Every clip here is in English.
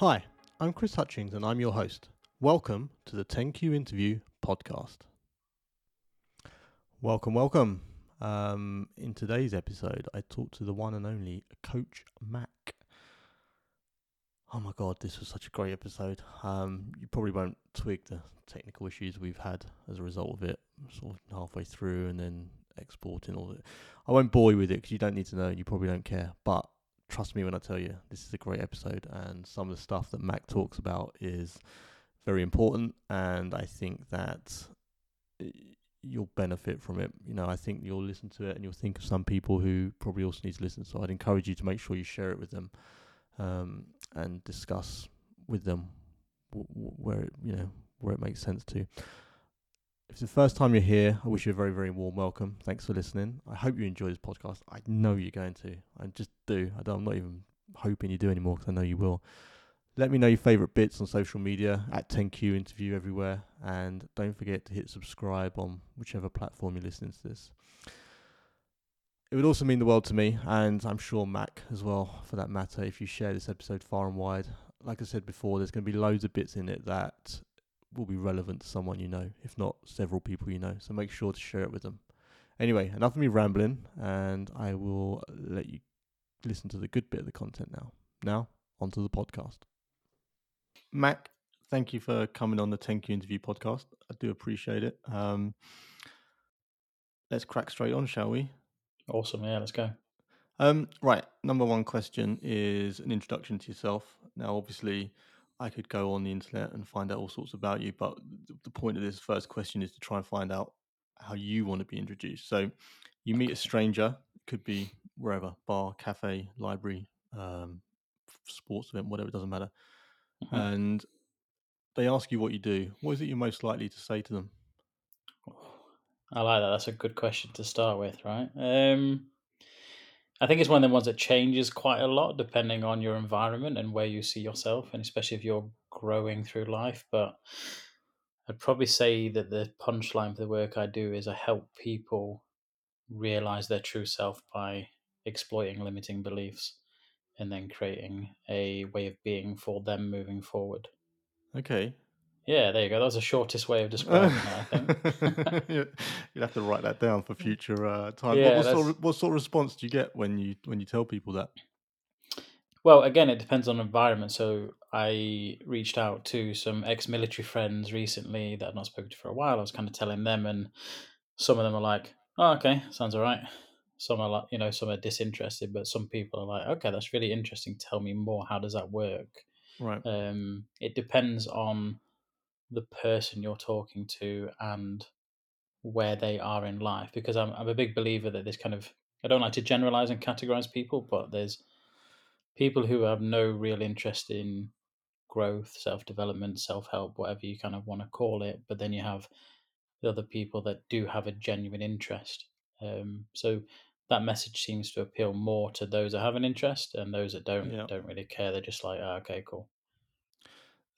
Hi, I'm Chris Hutchings and I'm your host. Welcome to the 10Q Interview podcast. Welcome, welcome. Um, in today's episode, I talked to the one and only Coach Mac. Oh my god, this was such a great episode. Um, you probably won't twig the technical issues we've had as a result of it, sort of halfway through and then exporting all it. I won't bore you with it because you don't need to know. You probably don't care. But trust me when I tell you, this is a great episode, and some of the stuff that Mac talks about is very important, and I think that you'll benefit from it. You know, I think you'll listen to it and you'll think of some people who probably also need to listen. So I'd encourage you to make sure you share it with them um, and discuss with them w- w- where it, you know where it makes sense to. If it's the first time you're here, I wish you a very, very warm welcome. Thanks for listening. I hope you enjoy this podcast. I know you're going to. I just do. I don't, I'm not even hoping you do anymore because I know you will. Let me know your favourite bits on social media at 10Q Interview everywhere. And don't forget to hit subscribe on whichever platform you're listening to this. It would also mean the world to me, and I'm sure Mac as well, for that matter, if you share this episode far and wide. Like I said before, there's going to be loads of bits in it that will be relevant to someone you know, if not several people you know. So make sure to share it with them. Anyway, enough of me rambling, and I will let you listen to the good bit of the content now. Now, onto the podcast. Mac, thank you for coming on the 10Q interview podcast. I do appreciate it. Um, let's crack straight on, shall we? Awesome. Yeah, let's go. Um, right. Number one question is an introduction to yourself. Now, obviously, I could go on the internet and find out all sorts about you, but the point of this first question is to try and find out how you want to be introduced. So, you meet a stranger, could be wherever, bar, cafe, library, um, sports event, whatever, it doesn't matter. Mhm. And they ask you what you do. What is it you're most likely to say to them? I like that. That's a good question to start with, right? Um, I think it's one of the ones that changes quite a lot depending on your environment and where you see yourself, and especially if you're growing through life. But I'd probably say that the punchline for the work I do is I help people realize their true self by exploiting limiting beliefs and then creating a way of being for them moving forward. Okay. Yeah, there you go. That was the shortest way of describing it, I think. You- You'd have to write that down for future uh, time. Yeah, what, what, sort of, what sort of response do you get when you when you tell people that? Well, again, it depends on environment. So I reached out to some ex-military friends recently that I've not spoken to for a while. I was kind of telling them, and some of them are like, "Oh, okay, sounds all right." Some are like, you know, some are disinterested, but some people are like, "Okay, that's really interesting. Tell me more. How does that work?" Right. Um, it depends on the person you're talking to and where they are in life. Because I'm I'm a big believer that this kind of I don't like to generalize and categorize people, but there's people who have no real interest in growth, self development, self help, whatever you kind of want to call it. But then you have the other people that do have a genuine interest. Um, so that message seems to appeal more to those that have an interest, and those that don't Yeah. don't really care. They're just like, oh, okay, cool.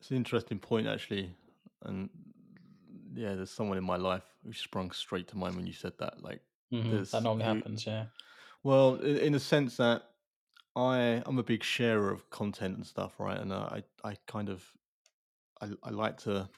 It's an interesting point, actually. And yeah, there's someone in my life who sprung straight to mind when you said that. Like, Mhm, That normally who- happens, yeah. well, in, in a sense that I I'm a big sharer of content and stuff, right? And uh, I I kind of I I like to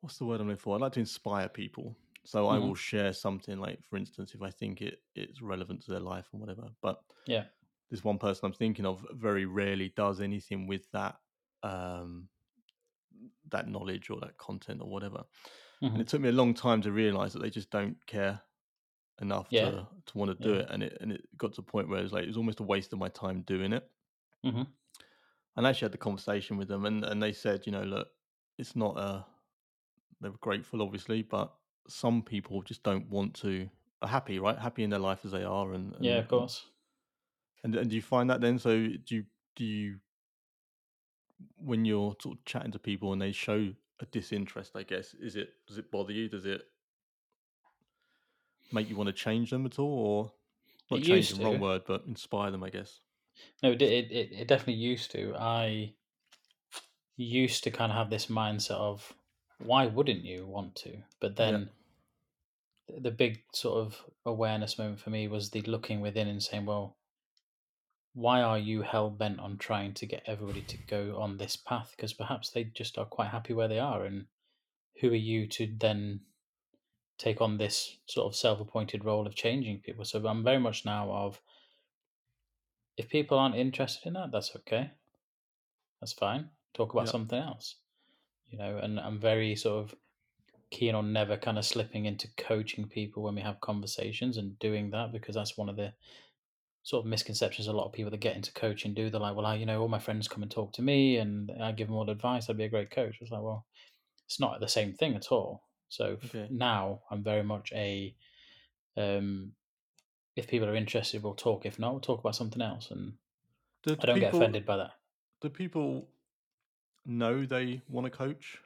what's the word I'm looking for? I like to inspire people. So I Mhm. will share something like, for instance, if I think it it's relevant to their life and whatever. But Yeah. this one person I'm thinking of very rarely does anything with that um that knowledge or that content or whatever. And Mhm. it took me a long time to realize that they just don't care enough Yeah. to to want to do Yeah. it. And it and it got to a point where it was like it was almost a waste of my time doing it. Mhm. And I actually had the conversation with them and, and they said, you know, look, it's not a they were grateful obviously, but some people just don't want to are happy, right? Happy in their life as they are and, and Yeah, of course. And, and do you find that then? So do you do you when you're sort of chatting to people and they show a disinterest, I guess, is it does it bother you? Does it make you want to change them at all, or not It change the wrong word, but inspire them, I guess. No, it, it it it definitely used to. I used to kind of have this mindset of why wouldn't you want to? But then th- the big sort of awareness moment for me was the looking within and saying, well, why are you hell bent on trying to get everybody to go on this path? Because perhaps they just are quite happy where they are, and who are you to then take on this sort of self-appointed role of changing people? So I'm very much now of if people aren't interested in that, that's okay. That's fine. Talk about Yeah. something else. You know, and I'm very sort of keen on never kind of slipping into coaching people when we have conversations and doing that because that's one of the sort of misconceptions a lot of people that get into coaching do. They're like, well, I, you know, all my friends come and talk to me and I give them all advice. I'd be a great coach. It's like, well, it's not the same thing at all. So Okay. now I'm very much a, um, if people are interested, we'll talk. If not, we'll talk about something else. And Do I don't get offended by that. Do people know they want to coach?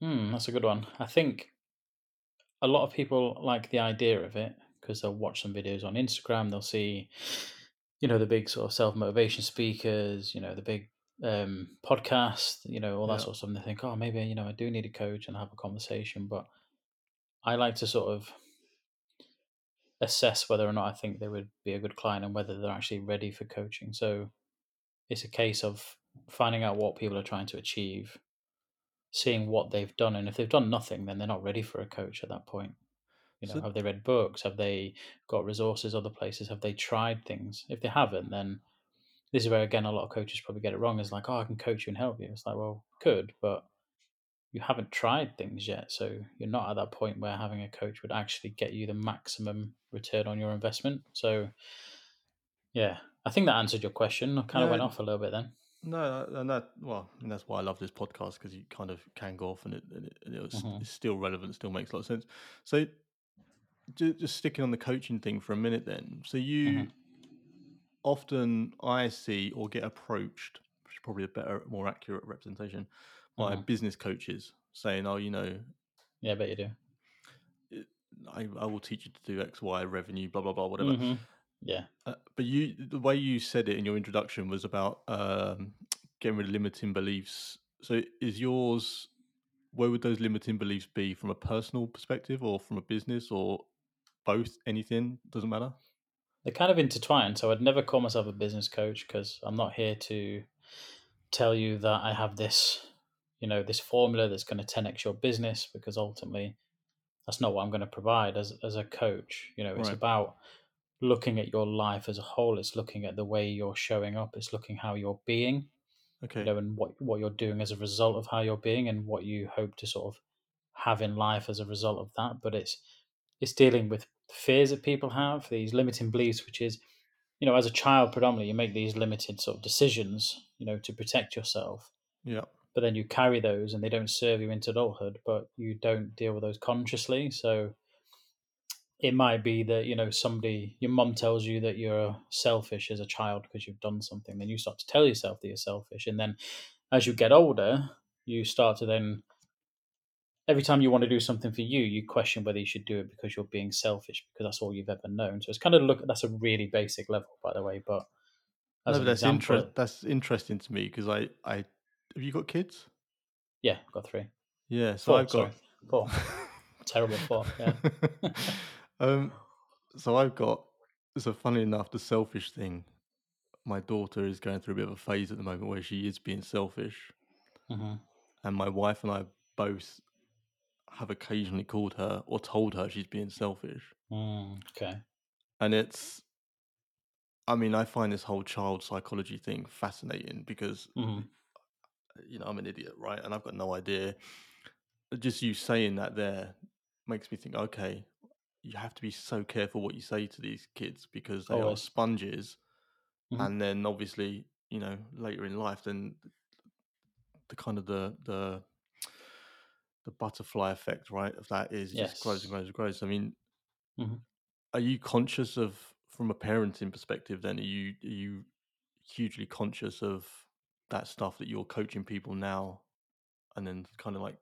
Hmm, that's a good one. I think a lot of people like the idea of it because they'll watch some videos on Instagram. They'll see, you know, the big sort of self motivation speakers, you know, the big um, podcast, you know, all that Yeah. sort of stuff. And they think, oh, maybe you know, I do need a coach and have a conversation. But I like to sort of assess whether or not I think they would be a good client and whether they're actually ready for coaching. So it's a case of finding out what people are trying to achieve, seeing what they've done, and if they've done nothing, then they're not ready for a coach at that point. You know, So- have they read books? Have they got resources other places? Have they tried things? If they haven't, then this is where again a lot of coaches probably get it wrong. Is like, oh, I can coach you and help you. It's like, well, could, but you haven't tried things yet, so you're not at that point where having a coach would actually get you the maximum return on your investment. So, yeah, I think that answered your question. I kind of went off a little bit then. No, and that well, and that's why I love this podcast because you kind of can go off and it, and it, and it was, Mhm. it's still relevant, still makes a lot of sense. So, just sticking on the coaching thing for a minute, then. So you Mhm. often I see or get approached, which is probably a better, more accurate representation, by Mhm. business coaches saying, "Oh, you know, Yeah, I bet you do. I, I will teach you to do X, Y, revenue, blah blah blah, whatever." Mhm. Yeah. Uh, but you, the way you said it in your introduction was about um, getting rid of limiting beliefs. So, is yours? Where would those limiting beliefs be from a personal perspective, or from a business, or both? Anything doesn't matter. they're kind of intertwined. So I'd never call myself a business coach because I'm not here to tell you that I have this, you know, this formula that's going to 10x your business because ultimately that's not what I'm going to provide as as a coach. You know, it's Right. about looking at your life as a whole. It's looking at the way you're showing up. It's looking how you're being, Okay. you know, and what what you're doing as a result of how you're being and what you hope to sort of have in life as a result of that. But it's it's dealing with fears that people have, these limiting beliefs, which is, you know, as a child predominantly, you make these limited sort of decisions, you know, to protect yourself. yeah. But then you carry those and they don't serve you into adulthood, but you don't deal with those consciously. So it might be that, you know, somebody, your mum tells you that you're selfish as a child because you've done something. Then you start to tell yourself that you're selfish. And then as you get older, you start to then every time you want to do something for you, you question whether you should do it because you're being selfish because that's all you've ever known. So it's kind of look that's a really basic level, by the way. But No, that's example, interest. That's interesting to me because I, I, have you got kids? yeah, got three, Yeah. So four, I've sorry, got four, terrible four. Yeah, um, so I've got. So funny enough, the selfish thing. My daughter is going through a bit of a phase at the moment where she is being selfish, hmm and my wife and I both have occasionally called her or told her she's being selfish, mm, okay, and it's. I mean, I find this whole child psychology thing fascinating because hmm you know I'm an idiot, right? And I've got no idea. Just you saying that there makes me think, okay, you have to be so careful what you say to these kids because they are Always. sponges, Mhm. and then obviously, you know, later in life, then the kind of the the the butterfly effect, right, of that is it just grows and Yes. grows and grows. I mean, Mhm. are you conscious of, from a parenting perspective, then are you are you hugely conscious of that stuff that you're coaching people now, and then kind of like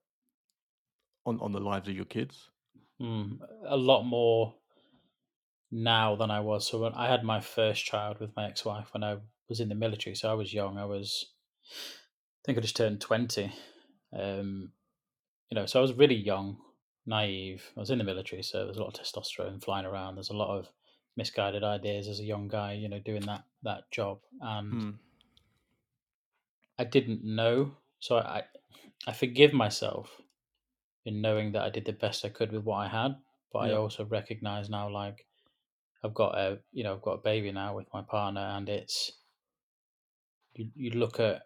on on the lives of your kids? Mm, a lot more now than I was. So when I had my first child with my ex-wife when I was in the military, so I was young. I was, I think I just turned twenty. Um, you know, so I was really young, naive. I was in the military, so there's a lot of testosterone flying around. There's a lot of misguided ideas as a young guy, you know, doing that that job, and Hmm. I didn't know, so I I forgive myself in knowing that I did the best I could with what I had, but I also recognize now, like I've got a you know I've got a baby now with my partner, and it's you you look at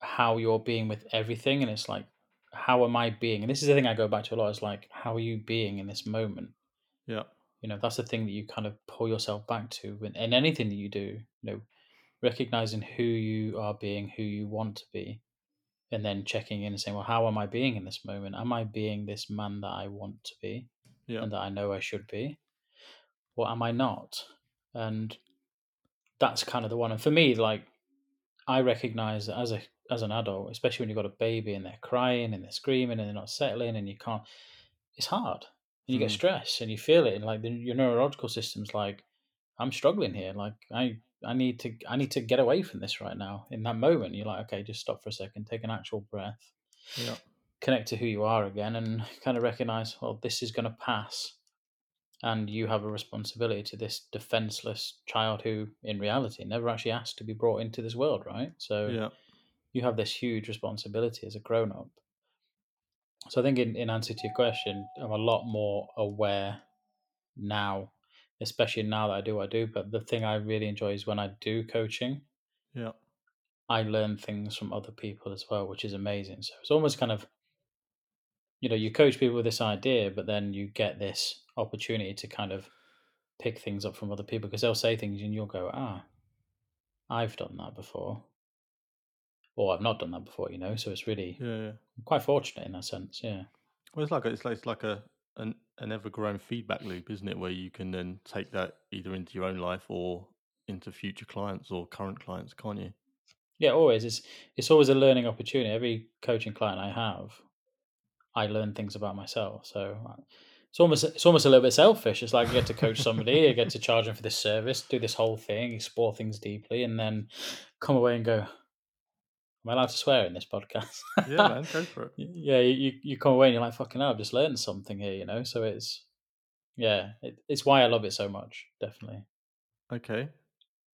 how you're being with everything, and it's like how am I being? And this is the thing I go back to a lot. Is like how are you being in this moment? Yeah. You know, that's the thing that you kind of pull yourself back to in, in anything that you do. You know, recognizing who you are being, who you want to be, and then checking in and saying, well, how am I being in this moment? Am I being this man that I want to be Yeah. and that I know I should be? Or am I not? And that's kind of the one. And for me, like, I recognize that as a as an adult, especially when you've got a baby and they're crying and they're screaming and they're not settling and you can't, it's hard. And you get Hmm. stressed and you feel it. And like the, your neurological system's like, I'm struggling here. Like I I need to I need to get away from this right now. In that moment, you're like, okay, just stop for a second, take an actual breath, Yeah. connect to who you are again, and kind of recognize, well, this is going to pass, and you have a responsibility to this defenseless child who, in reality, never actually asked to be brought into this world, right? So Yeah. You have this huge responsibility as a grown up. So I think, in, in answer to your question, I'm a lot more aware now, especially now that I do what I do. But the thing I really enjoy is when I do coaching, Yeah. I learn things from other people as well, which is amazing. So it's almost kind of, you know, you coach people with this idea, but then you get this opportunity to kind of pick things up from other people because they'll say things and you'll go, ah, I've done that before. Or I've not done that before, you know. So it's really Yeah. Yeah. quite fortunate in that sense. Yeah. Well, it's like a, it's like it's like a an an ever growing feedback loop, isn't it? Where you can then take that either into your own life or into future clients or current clients, can't you? Yeah, always. It's it's always a learning opportunity. Every coaching client I have, I learn things about myself. So uh, it's almost it's almost a little bit selfish. It's like I get to coach somebody, I get to charge them for this service, do this whole thing, explore things deeply, and then come away and go, "Am I allowed to swear in this podcast?" Yeah, man, go for it. Yeah, you, you come away and you're like, "Fucking hell, I've just learned something here," you know. So it's yeah, it, it's why I love it so much. Definitely. Okay,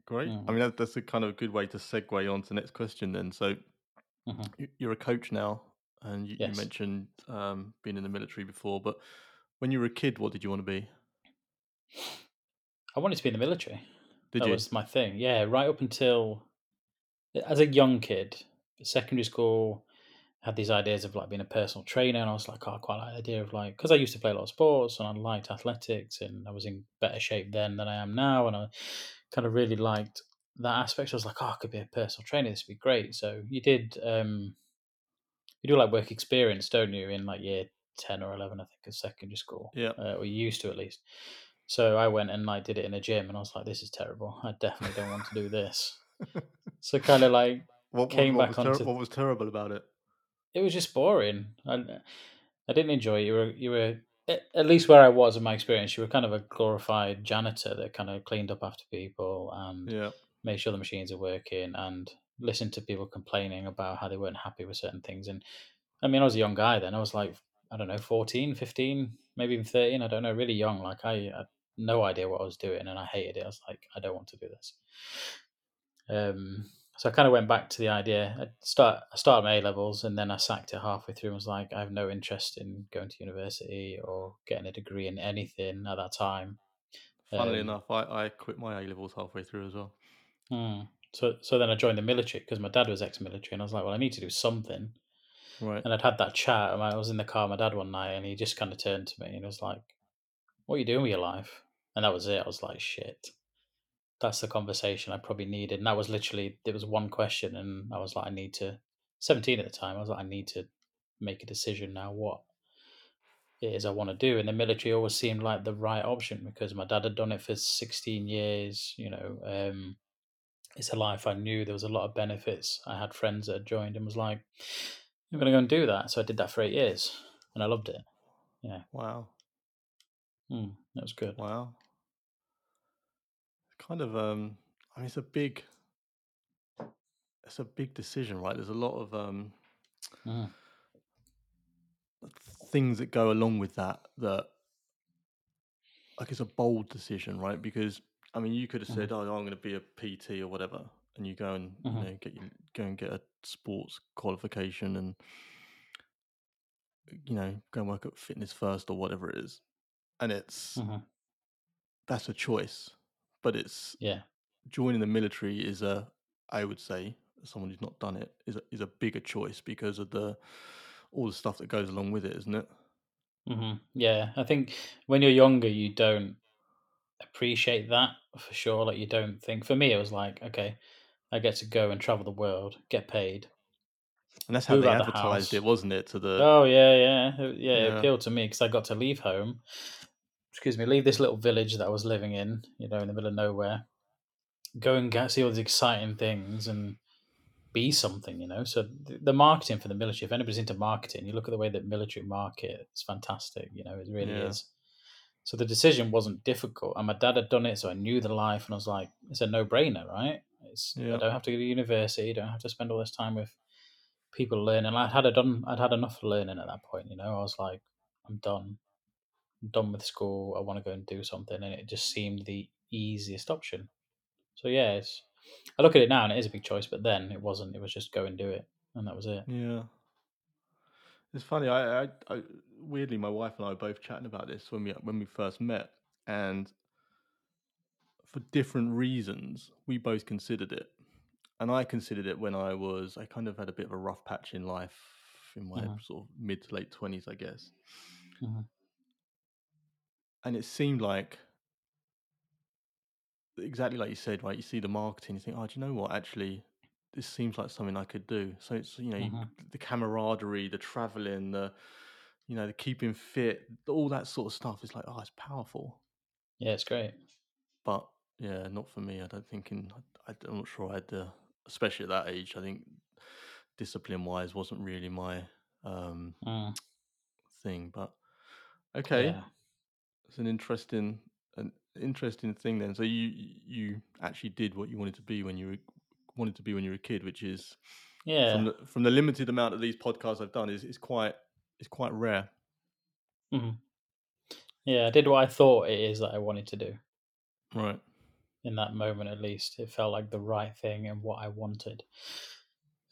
great. I Mm. mean, that, that's a kind of a good way to segue on to the next question. Then, so Mhm. you- you're a coach now, and you, you mentioned um, being in the military before. But when you were a kid, what did you want to be? I wanted to be in the military. Did that you? was my thing. Yeah, right up until as a young kid, secondary school, had these ideas of like being a personal trainer, and I was like, oh, I quite like the idea of like because I used to play a lot of sports and I liked athletics, and I was in better shape then than I am now, and I kind of really liked that aspect. I was like, oh, I could be a personal trainer. This would be great. So you did, um, you do like work experience, don't you, in like year ten or eleven, I think, of secondary school, Yeah. uh, or you used to at least. So I went and like did it in a gym, and I was like, this is terrible. I definitely don't want to do this. So kind of like what, what- came what back was ter- onto- what was terrible about it? it was just boring. I, I didn't enjoy it. You were you were at least where I was in my experience. You were kind of a glorified janitor that kind of cleaned up after people and Yeah. made sure the machines are working and listened to people complaining about how they weren't happy with certain things. And I mean, I was a young guy then. I was like, I don't know, 14, 15, maybe even 13. I don't know, really young. Like, I had no idea what I was doing and I hated it. I was like, I don't want to do this. Um, so I kind of went back to the idea. I start I started my A levels and then I sacked it halfway through and was like, I have no interest in going to university or getting a degree in anything at that time. Funnily Um, enough, I, I quit my A levels halfway through as well. Hmm. So so then I joined the military because my dad was ex-military, and I was like, well, I need to do something. Right. And I'd had that chat, and I was in the car with my dad one night, and he just kind of turned to me and was like, "What are you doing with your life?" And that was it. I was like, "Shit." That's the conversation I probably needed, and that was literally there was one question, and I was like, "I need to." Seventeen at the time, I was like, "I need to make a decision now. What it is I want to do?" And the military always seemed like the right option because my dad had done it for sixteen years. You know, um, it's a life I knew. There was a lot of benefits. I had friends that had joined and was like, I'm going to go and do that. So I did that for eight years and I loved it. Yeah. Wow. Mm, that was good. Wow. Kind of um I mean it's a big it's a big decision, right? There's a lot of um Mm, things that go along with that that like it's a bold decision, right? Because I mean, you could have Mhm. said, "Oh, I'm going to be a PT or whatever," and you go and Mhm. you know get you go and get a sports qualification and you know go and work at Fitness First or whatever it is, and it's Mhm. that's a choice, but it's Yeah. joining the military is a I would say someone who's not done it is a, is a bigger choice because of the all the stuff that goes along with it, isn't it? hmm Yeah, I think when you're younger, you don't appreciate that for sure. Like you don't think. For me, it was like, okay, I get to go and travel the world, get paid, And that's how they out the advertised it, wasn't it? To the Oh yeah, yeah, It- yeah. It appealed to me because I got to leave home. Excuse me, leave this little village that I was living in, you know, in the middle of nowhere. Go and get, see all these exciting things and be something, you know. So the, the marketing for the military, if anybody's into marketing, you look at the way that military market, it's fantastic, you know, it really Yeah. is. So the decision wasn't difficult, and my dad had done it, so I knew the life, and I was like, it's a no-brainer, right? It's I don't have to go to university, don't have to spend all this time with people learning. I'd had a done, I'd had enough learning at that point, you know. I was like, I'm done, done with school. I want to go and do something, and it just seemed the easiest option. So yeah, it's. I look at it now, and it is a big choice, but then it wasn't. It was just go and do it, and that was it. Yeah. It's funny. I, I, I weirdly, my wife and I were both chatting about this when we when we first met, and for different reasons, we both considered it. And I considered it when I was, I kind of had a bit of a rough patch in life in my Mhm. sort of mid to late twenties, I guess. Mhm. And it seemed like exactly like you said, right? You see the marketing, you think, oh, do you know what? Actually, this seems like something I could do. So it's you know Mhm. the camaraderie, the traveling, the you know the keeping fit, all that sort of stuff. Is like, oh, it's powerful. Yeah, it's great. But yeah, not for me. I don't think in. I, I'm not sure I had the, especially at that age. I think discipline wise wasn't really my um Mm, thing. But okay, yeah. It's an interesting an interesting thing then. So you you actually did what you wanted to be when you were wanted to be when you were a kid, which is Yeah. from the from the limited amount of these podcasts I've done is is quite is quite rare. Mhm. Yeah, I did what I thought it is that I wanted to do Right. in that moment. At least it felt like the right thing and what I wanted.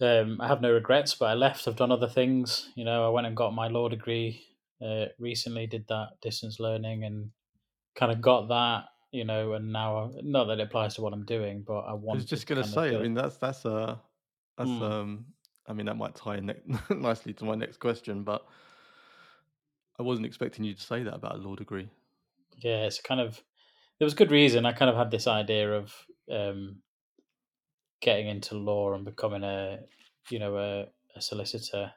Um, I have no regrets, but I left. I've done other things. You know, I went and got my law degree uh, recently. Did that distance learning and kind of got that. You know, and now not that it applies to what I'm doing, but I want I was just gonna say. I mean, that's that's uh that's Mm. um. I mean, that might tie in ne- nicely to my next question, but I wasn't expecting you to say that about a law degree. yeah, it's kind of there was good reason. I kind of had this idea of um, getting into law and becoming a you know a, a solicitor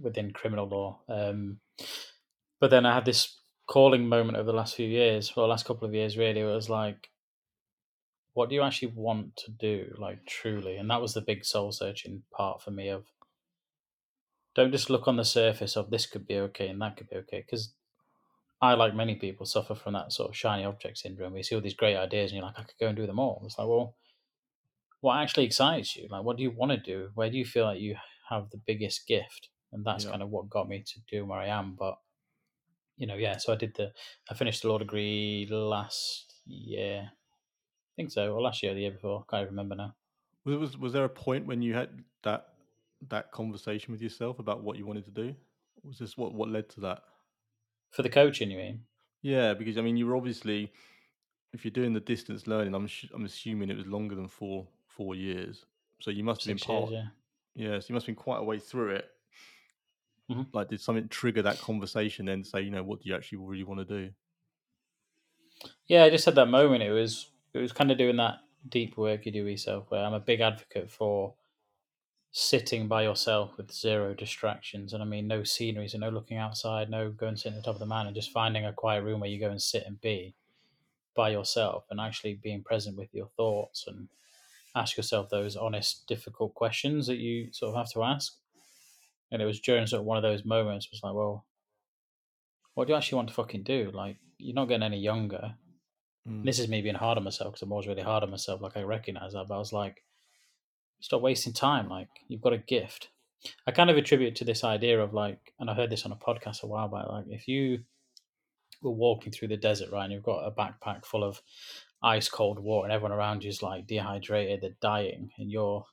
within criminal law. Um, but then I had this calling moment over the last few years, or last couple of years, really. It was like, what do you actually want to do, like truly? And that was the big soul searching part for me. Of don't just look on the surface of this could be okay and that could be okay, because I, like many people, suffer from that sort of shiny object syndrome. We see all these great ideas, and you're like, I could go and do them all. It's like, well, what actually excites you? Like, what do you want to do? Where do you feel like you have the biggest gift? And that's Yeah. kind of what got me to do where I am. But you know, yeah. So I did the, I finished the law degree last year. I think so, or last year, or the year before. I Can't even remember now. Was was was there a point when you had that that conversation with yourself about what you wanted to do? Was this what what led to that? For the coaching, you mean? Yeah, because I mean, you were obviously, if you're doing the distance learning, I'm I'm assuming it was longer than four four years. So you must have been part. years, yeah. Yeah, so you must have been quite a way through it. Mhm. Like, did something trigger that conversation? Then say, you know, what do you actually really want to do? Yeah, I just had that moment. It was it was kind of doing that deep work you do yourself. Where I'm a big advocate for sitting by yourself with zero distractions, and I mean no scenery, so no looking outside, no going sitting at the top of the mountain, just finding a quiet room where you go and sit and be by yourself, and actually being present with your thoughts and ask yourself those honest, difficult questions that you sort of have to ask. And it was during sort of one of those moments, was like, well, what do you actually want to fucking do? Like, you're not getting any younger. Mm. This is me being hard on myself because I'm always really hard on myself. Like I recognize that, but I was like, stop wasting time. Like you've got a gift. I kind of attribute to this idea of like, and I heard this on a podcast a while back. Like if you were walking through the desert, right, and you've got a backpack full of ice cold water and everyone around you is like dehydrated, they're dying, and you're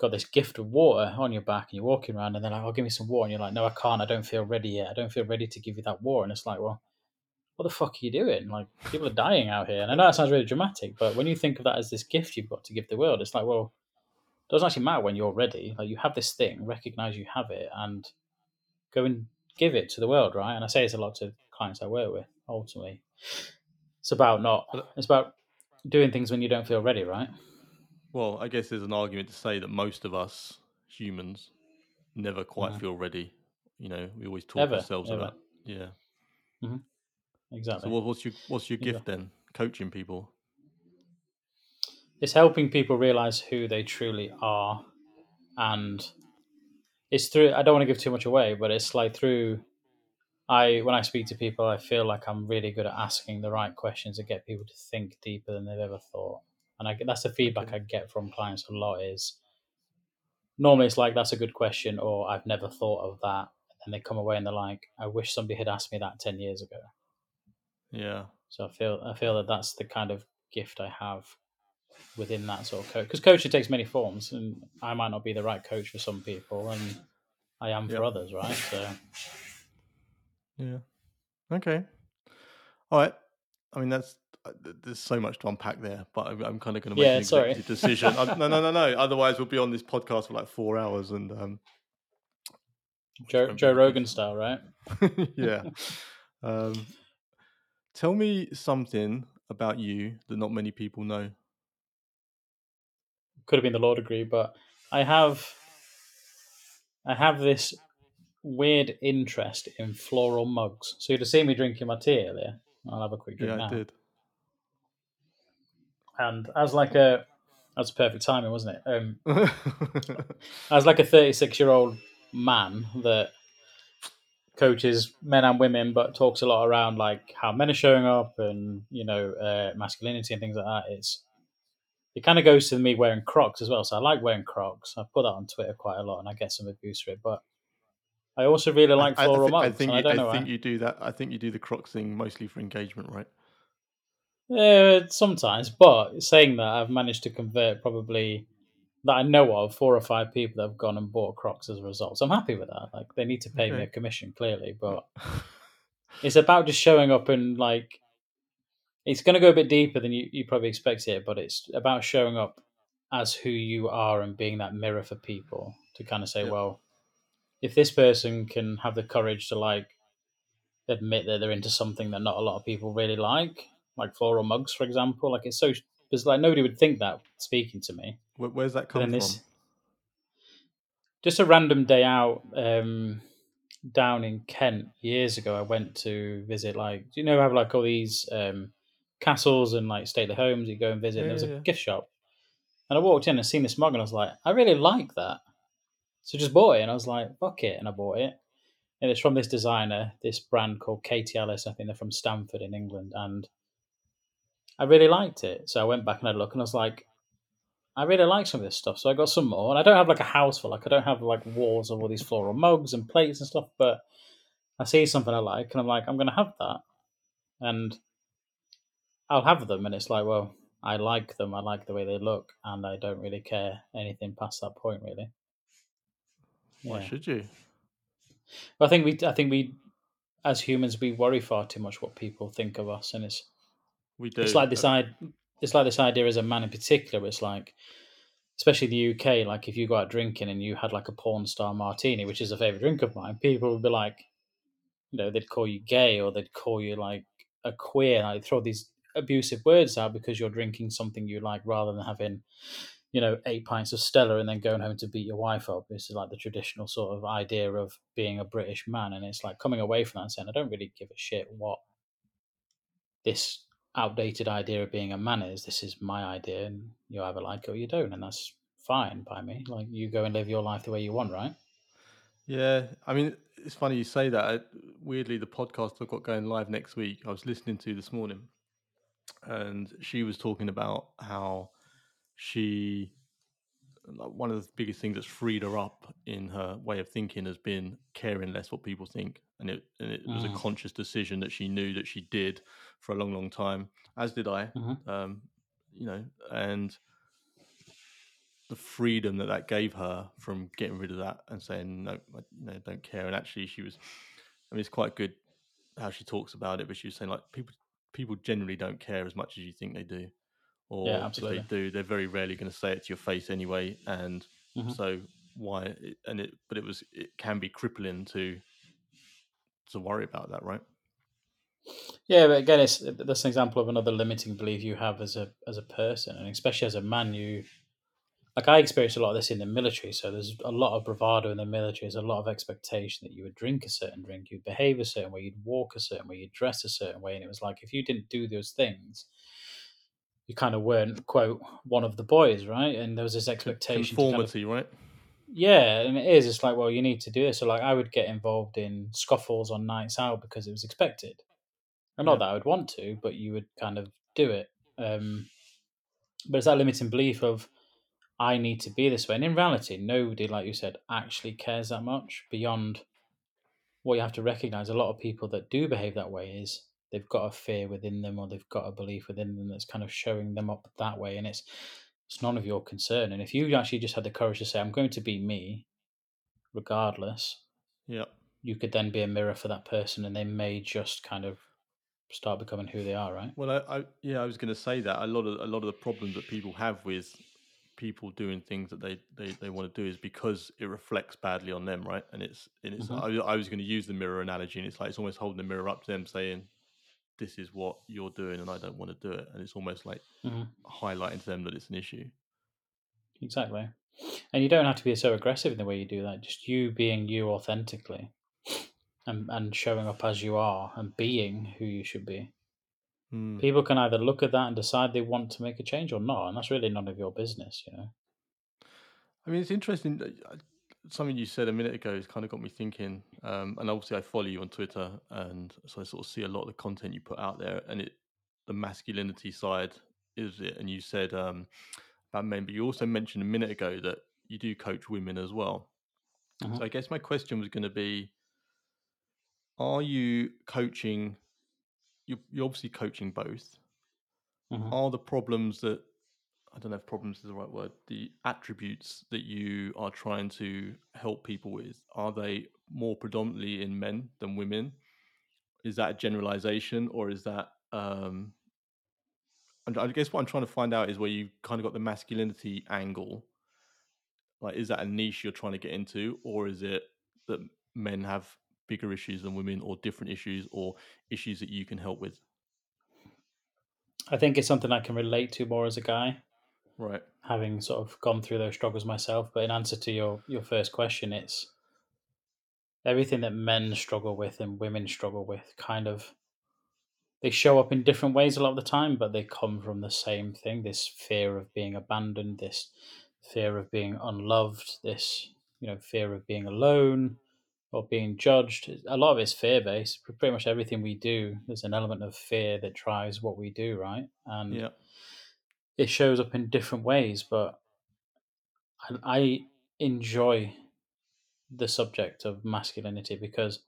got this gift of water on your back and you're walking around and they're like, Oh, give me some water and you're like, No, I can't, I don't feel ready yet. I don't feel ready to give you that water and it's like, Well, what the fuck are you doing? Like people are dying out here. And I know that sounds really dramatic, but when you think of that as this gift you've got to give the world, it's like, well, it doesn't actually matter when you're ready. Like you have this thing, recognize you have it and go and give it to the world, right? And I say it's a lot to clients I work with, ultimately. It's about not it's about doing things when you don't feel ready, right? Well, I guess there's an argument to say that most of us humans never quite Mhm. feel ready. You know, we always talk Ever, ourselves ever. about yeah. Exactly. So what's your what's your Yeah. gift then? Coaching people. it's helping people realize who they truly are and it's through i don't want to give too much away but it's like through i when i speak to people i feel like i'm really good at asking the right questions to get people to think deeper than they've ever thought and I, that's the feedback i get from clients a lot is normally it's like that's a good question or i've never thought of that and they come away and they're like i wish somebody had asked me that 10 years ago Yeah. so i feel i feel that that's the kind of gift i have within that sort of coach because coaching takes many forms and i might not be the right coach for some people and i am for Yep. others right so Yeah. Okay. All right. I mean, that's th- there's so much to unpack there, but I'm, I'm kind of going to make Yeah, an sorry. executive decision. I, no, no, no, no. Otherwise, we'll be on this podcast for like four hours, and um, joe, joe rogan style right yeah. Um, tell me something about you that not many people know. could have been the law degree but i have i have this weird interest in floral mugs so you'd have seen me drinking my tea earlier i'll have a quick drink Yeah, now I did. And as like a that's perfect timing wasn't it um as like a 36 year old man that coaches men and women but talks a lot around like how men are showing up and you know uh, masculinity and things like that it's it kind of goes to me wearing crocs as well so i like wearing crocs i put that on twitter quite a lot and i get some abuse for it but i also really like I, I, floral thi- I think i don't I know think why. you do that. I think you do the Crocs thing mostly for engagement, right? Uh, sometimes but saying that i've managed to convert probably that i know of four or five people that have gone and bought crocs as a result. So i'm happy with that. Like they need to pay me a commission clearly but it's about just showing up and like it's going to go a bit deeper than you, you probably expect it but it's about showing up as who you are and being that mirror for people to kind of say Yeah. well if this person can have the courage to like admit that they're into something that not a lot of people really like like floral mugs for example like it's so because like nobody would think that speaking to me Where, where's that come from? this just a random day out um down in Kent years ago, I went to visit like do you know have like all these um, castles and like stately homes you go and visit. Yeah, and there was yeah, a gift shop, and I walked in and seen this mug, and I was like, I really like that, so just bought it, and I was like, fuck it, and I bought it, and it's from this designer, this brand called Katie Alice. I think they're from Stamford in England, and I really liked it. So I went back and had a look, and I was like. I really like some of this stuff, so I got some more. And I don't have like a house full, like I don't have like walls of all these floral mugs and plates and stuff, but I see something I like, and I'm like, I'm going to have that, and I'll have them, and it's like, well, I like them, I like the way they look, and I don't really care anything past that point, really. Why Yeah. should you? I think we, I think we, as humans, we worry far too much what people think of us, and it's We do. it's like this Uh, idea, it's like this idea as a man in particular. It's like, especially the UK, like if you go out drinking and you had like a porn star martini, which is a favorite drink of mine, people would be like, you know, they'd call you gay or they'd call you like a queer, they'd throw these abusive words out because you're drinking something you like rather than having, you know, eight pints of Stella and then going home to beat your wife up. This is like the traditional sort of idea of being a British man, and it's like coming away from that and saying, I don't really give a shit what this outdated idea of being a man is. This is my idea, and you either like it or you don't, and that's fine by me. Like you go and live your life the way you want, right? Yeah, I mean, it's funny you say that. Weirdly, the podcast I've got going live next week, I was listening to this morning, and she was talking about how she one of the biggest things that's freed her up in her way of thinking has been caring less what people think, and it and it was a Mm. conscious decision that she knew that she did for a long, long time, as did I. Mhm. Um, you know, and the freedom that that gave her from getting rid of that and saying no, I, you know, don't care. And actually, she was. I mean, it's quite good how she talks about it, but she was saying like people people generally don't care as much as you think they do, or Yeah, if absolutely. they do, they're very rarely going to say it to your face anyway. And Mhm. so why? And it, but it was it can be crippling to to worry about that, right? Yeah, but again, it's that's an example of another limiting belief you have as a as a person, and especially as a man. You like I experienced a lot of this in the military. So there's a lot of bravado in the military. There's a lot of expectation that you would drink a certain drink, you'd behave a certain way, you'd walk a certain way, you'd dress a certain way, and it was like if you didn't do those things, you kind of weren't quote one of the boys, right? And there was this expectation. to kind of- Conformity, right? yeah, and it is. It's like, well, you need to do this. So, like, I would get involved in scuffles on nights out because it was expected. And not that I would want to, but you would kind of do it. Um, but it's that limiting belief of I need to be this way. And in reality, nobody, like you said, actually cares that much beyond what you have to recognize. A lot of people that do behave that way is they've got a fear within them or they've got a belief within them that's kind of showing them up that way. And it's it's none of your concern. And if you actually just had the courage to say, I'm going to be me, regardless, Yeah. you could then be a mirror for that person and they may just kind of start becoming who they are, right? Well, I, I yeah, I was going to say that a lot of a lot of the problems that people have with people doing things that they, they, they want to do is because it reflects badly on them, right? And it's and it's Mhm. I, I was going to use the mirror analogy, and it's like it's almost holding the mirror up to them, saying, "This is what you're doing, and I don't want to do it," and it's almost like Mhm. highlighting to them that it's an issue. Exactly. And you don't have to be so aggressive in the way you do that. Just you being you authentically and, and showing up as you are and being who you should be. Hmm. People can either look at that and decide they want to make a change or not. And that's really none of your business, you know? I mean, it's interesting. Something you said a minute ago has kind of got me thinking. Um, and obviously, I follow you on Twitter, and so I sort of see a lot of the content you put out there. And it, the masculinity side is it. And you said um, about men, but you also mentioned a minute ago that you do coach women as well. So I guess my question was going to be: Are you coaching? You're, you're obviously coaching both. Mhm. Are the problems that I don't know if problems is the right word. The attributes that you are trying to help people with are they more predominantly in men than women? Is that a generalization, or is that? Um, I guess what I'm trying to find out is where you kind of got the masculinity angle. Like, is that a niche you're trying to get into, or is it that men have bigger issues than women, or different issues, or issues that you can help with? I think it's something I can relate to more as a guy, Right. having sort of gone through those struggles myself. But in answer to your, your first question, it's everything that men struggle with and women struggle with kind of they show up in different ways a lot of the time, but they come from the same thing this fear of being abandoned, this fear of being unloved, this you know fear of being alone or being judged. A lot of it's fear based. Pretty much everything we do, there's an element of fear that drives what we do, right? And Yeah. It shows up in different ways, but I, I enjoy the subject of masculinity because,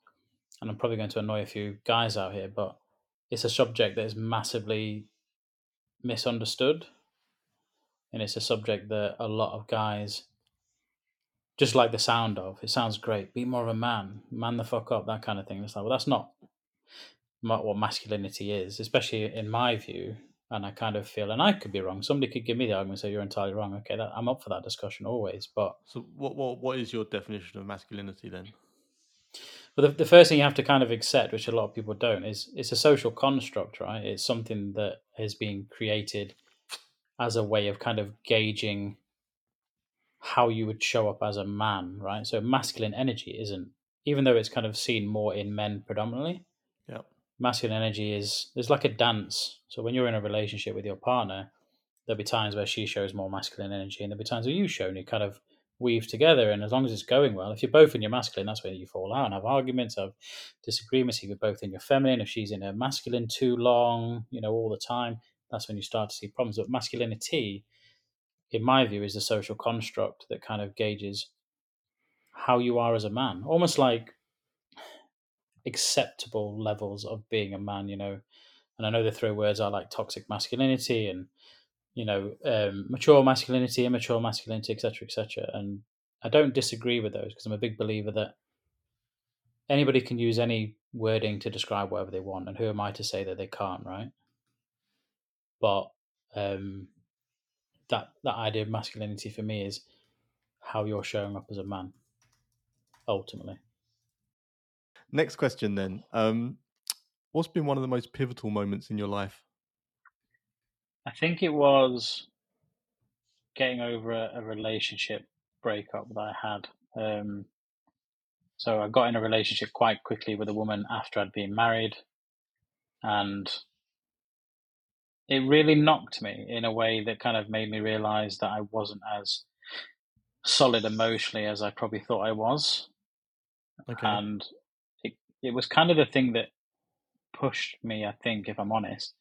and I'm probably going to annoy a few guys out here, but it's a subject that is massively misunderstood. And it's a subject that a lot of guys just like the sound of. It sounds great. Be more of a man, man the fuck up, that kind of thing. It's like, well, that's not what masculinity is, especially in my view. And I kind of feel, and I could be wrong. Somebody could give me the argument say you're entirely wrong. Okay, that, I'm up for that discussion always. But So, what what what is your definition of masculinity then? But the, the first thing you have to kind of accept, which a lot of people don't, is it's a social construct, right? It's something that has been created as a way of kind of gauging how you would show up as a man, right? So masculine energy isn't, even though it's kind of seen more in men predominantly. Masculine energy is there's like a dance. So when you're in a relationship with your partner, there'll be times where she shows more masculine energy, and there'll be times where you show, and you kind of weave together. And as long as it's going well, if you're both in your masculine, that's where you fall out and have arguments, have disagreements. If you're both in your feminine, if she's in her masculine too long, you know, all the time, that's when you start to see problems. But masculinity in my view, is the social construct that kind of gauges how you are as a man, almost like acceptable levels of being a man, you know. And I know the three words are like toxic masculinity and you know um, mature masculinity, immature masculinity, etc., etc. And I don't disagree with those because I'm a big believer that anybody can use any wording to describe whatever they want, and who am I to say that they can't, right? But um, that that idea of masculinity for me is how you're showing up as a man, ultimately. Next question, then. Um, what's been one of the most pivotal moments in your life? I think it was getting over a, a relationship breakup that I had. Um, so I got in a relationship quite quickly with a woman after I'd been married, and it really knocked me in a way that kind of made me realize that I wasn't as solid emotionally as I probably thought I was. Okay. And it it was kind of the thing that pushed me, I think, if I'm honest,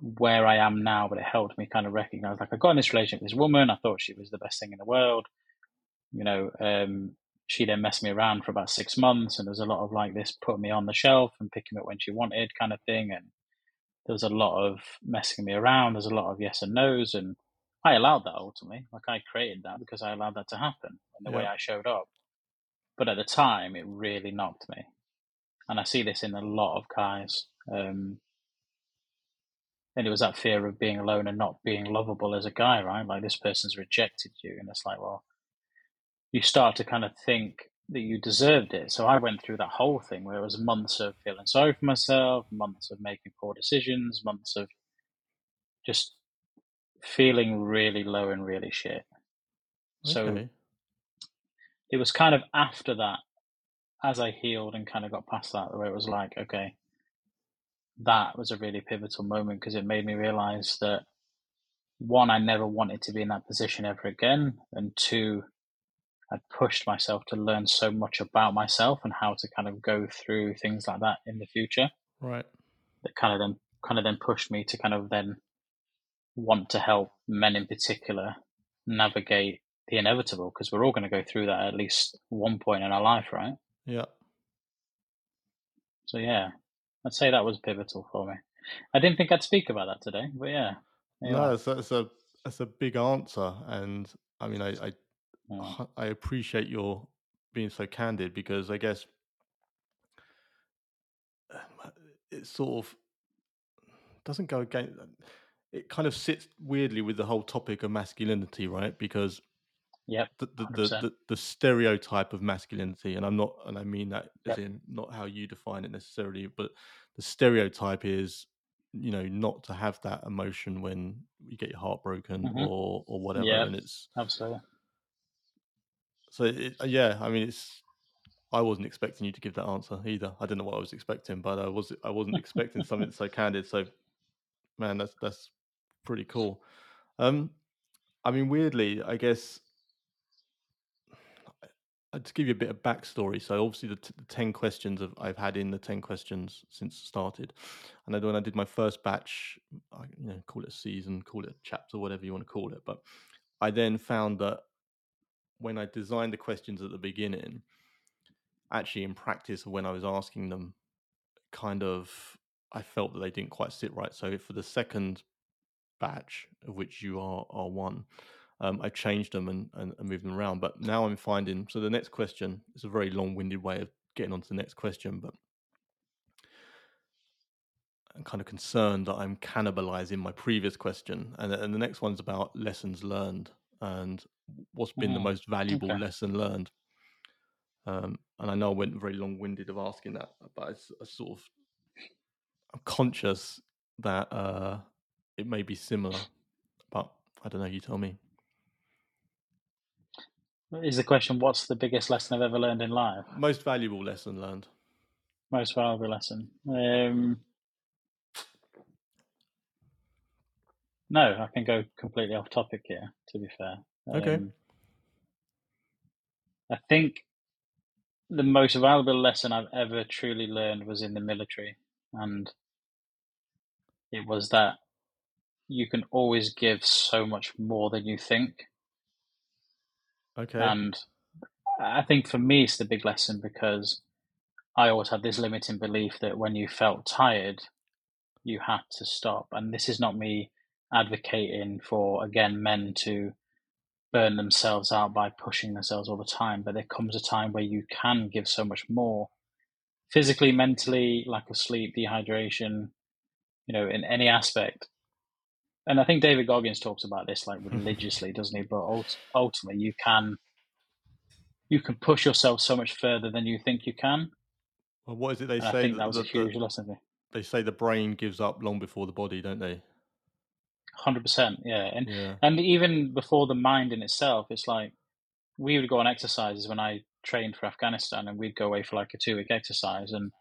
where I am now, but it helped me kind of recognize like I got in this relationship with this woman, I thought she was the best thing in the world. You know, um, she then messed me around for about six months and there's a lot of like this putting me on the shelf and picking me up when she wanted kind of thing and there was a lot of messing me around, there's a lot of yes and no's and I allowed that ultimately. Like I created that because I allowed that to happen in the yeah. way I showed up. But at the time it really knocked me. And I see this in a lot of guys. Um, and it was that fear of being alone and not being lovable as a guy, right? Like this person's rejected you, and it's like, well, you start to kind of think that you deserved it. So I went through that whole thing where it was months of feeling sorry for myself, months of making poor decisions, months of just feeling really low and really shit. Okay. So it was kind of after that, as I healed and kind of got past that, where it was like, okay, that was a really pivotal moment because it made me realize that one, I never wanted to be in that position ever again, and two, I pushed myself to learn so much about myself and how to kind of go through things like that in the future. Right. That kind of then kind of then pushed me to kind of then want to help men in particular navigate the inevitable because we're all going to go through that at least one point in our life, right? Yeah. So yeah, I'd say that was pivotal for me. I didn't think I'd speak about that today, but yeah. No, it's a, it's a it's a big answer, and I mean, I I, yeah. I appreciate your being so candid because I guess it sort of doesn't go against. It kind of sits weirdly with the whole topic of masculinity, right? Because Yep. The the, the, the, the, stereotype of masculinity, and I'm not, and I mean that as in not how you define it necessarily, but the stereotype is, you know, not to have that emotion when you get your heart broken mm-hmm. or or whatever, yeah, and it's absolutely. So it, uh, yeah, I mean, it's. I wasn't expecting you to give that answer either. I don't know what I was expecting, but I was I wasn't expecting something so candid. So, man, that's that's pretty cool. Um, I mean, weirdly, I guess uh, to give you a bit of backstory, so obviously the, t- the ten questions I've had in the ten questions since started, and then when I did my first batch, I, you know, call it a season, call it a chapter, whatever you want to call it, but I then found that when I designed the questions at the beginning, actually in practice when I was asking them, kind of I felt that they didn't quite sit right. So for the second batch, of which you are are one, um, I changed them and, and, and, moved them around. But now I'm finding so the next question is a very long winded way of getting on to the next question, but I'm kind of concerned that I'm cannibalizing my previous question. And, and the next one's about lessons learned and what's been mm, the most valuable okay. lesson learned. Um, and I know I went very long winded of asking that, but it's a sort of I'm conscious that uh, it may be similar, but I don't know. You tell me. Is the question what's the biggest lesson I've ever learned in life? Most valuable lesson learned. Most valuable lesson. Um, no, I can go completely off topic here. To be fair, okay. Um, I think the most valuable lesson I've ever truly learned was in the military, and it was that you can always give so much more than you think. Okay. And I think for me, it's the big lesson because I always had this limiting belief that when you felt tired, you had to stop. And this is not me advocating for, again, men to burn themselves out by pushing themselves all the time. But there comes a time where you can give so much more physically, mentally, lack of sleep, dehydration, you know, in any aspect. And I think David Goggins talks about this like hmm. religiously, doesn't he? But ultimately, you can you can push yourself so much further than you think you can. Well, what is it they And say? I think that that was a huge the- lesson. they say the brain gives up long before the body, don't they? Hundred percent, yeah. And Yeah. and even before the mind in itself, it's like we would go on exercises when I trained for Afghanistan, and we'd go away for like a two week exercise, and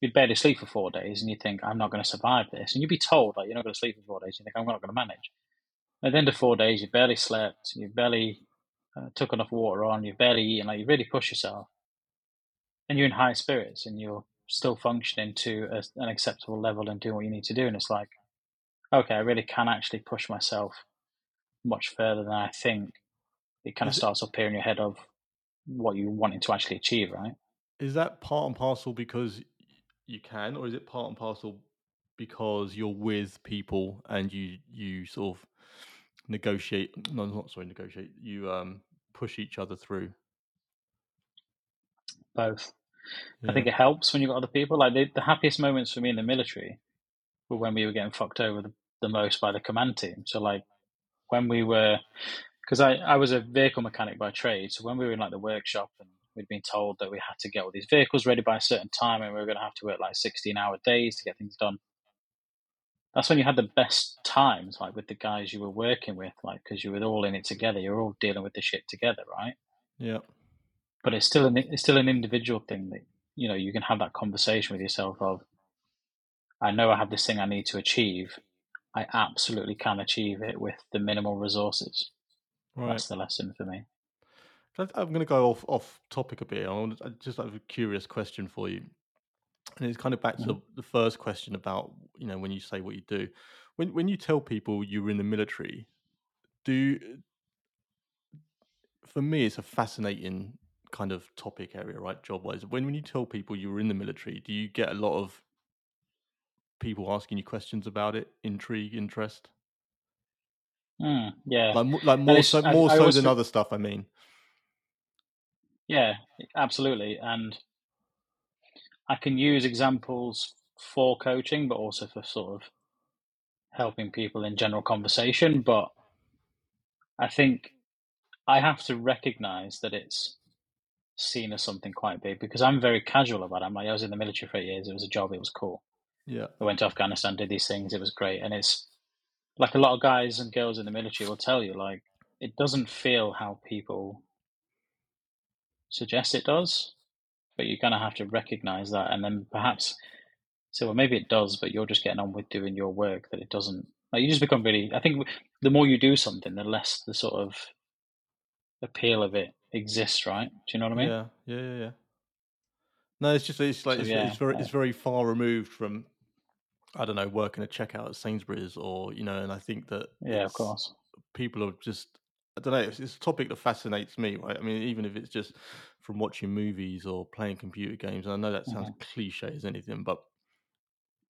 you'd barely sleep for four days, and you'd think, I'm not going to survive this, and you'd be told like you're not going to sleep for four days, you think I'm not going to manage. At the end of four days, you barely slept, you barely uh, took enough water on, you've barely eaten, like you really push yourself, and you're in high spirits, and you're still functioning to a, an acceptable level and doing what you need to do, and it's like, okay, I really can actually push myself much further than I think. It kind of starts up here in your head of what you're wanting to actually achieve, right? Is that part and parcel because you can, or is it part and parcel because you're with people and you you sort of negotiate? No, not sorry, negotiate. You um push each other through. Both. Yeah. I think it helps when you've got other people. Like the, the happiest moments for me in the military were when we were getting fucked over the, the most by the command team. So like when we were, because I, I was a vehicle mechanic by trade. So when we were in like the workshop and we'd been told that we had to get all these vehicles ready by a certain time and we were going to have to work like 16 hour days to get things done. That's when you had the best times, like with the guys you were working with, like because you were all in it together. You're all dealing with the shit together, right? yeah. but it's still an it's still an individual thing that you know you can have that conversation with yourself of I know I have this thing I need to achieve. I absolutely can achieve it with the minimal resources. Right. That's the lesson for me. I- I'm going to go off off topic a bit. I I just have a curious question for you, and it's kind of back to the, the first question about you know when you say what you do, when when you tell people you're in the military, do for me it's a fascinating kind of topic area, right? Job wise, when when you tell people you were in the military, do you get a lot of people asking you questions about it, intrigue, interest, Mm, yeah, like like more so I- more I so also- than other stuff? I mean, yeah, absolutely. And I can use examples for coaching, but also for sort of helping people in general conversation. But I think I have to recognize that it's seen as something quite big because I'm very casual about it. I'm like, I was in the military for eight years. It was a job. It was cool. yeah, I went to Afghanistan, did these things. It was great. And it's like a lot of guys and girls in the military will tell you, like, it doesn't feel how people suggest it does. But you kind of have to recognize that. And then perhaps say, well, maybe it does, but you're just getting on with doing your work, that it doesn't. Like, you just become really, I think the more you do something, the less the sort of appeal of it exists, right? Do you know what I mean? Yeah, yeah, yeah, yeah. No, it's just it's like So, it's, yeah, it's very I- it's very far removed from I don't know working a checkout at Sainsbury's or you know, and I think that Yeah, of course. people are just I don't know. It's, it's a topic that fascinates me, right? I mean, even if it's just from watching movies or playing computer games. And I know that sounds Mm-hmm. cliche as anything, but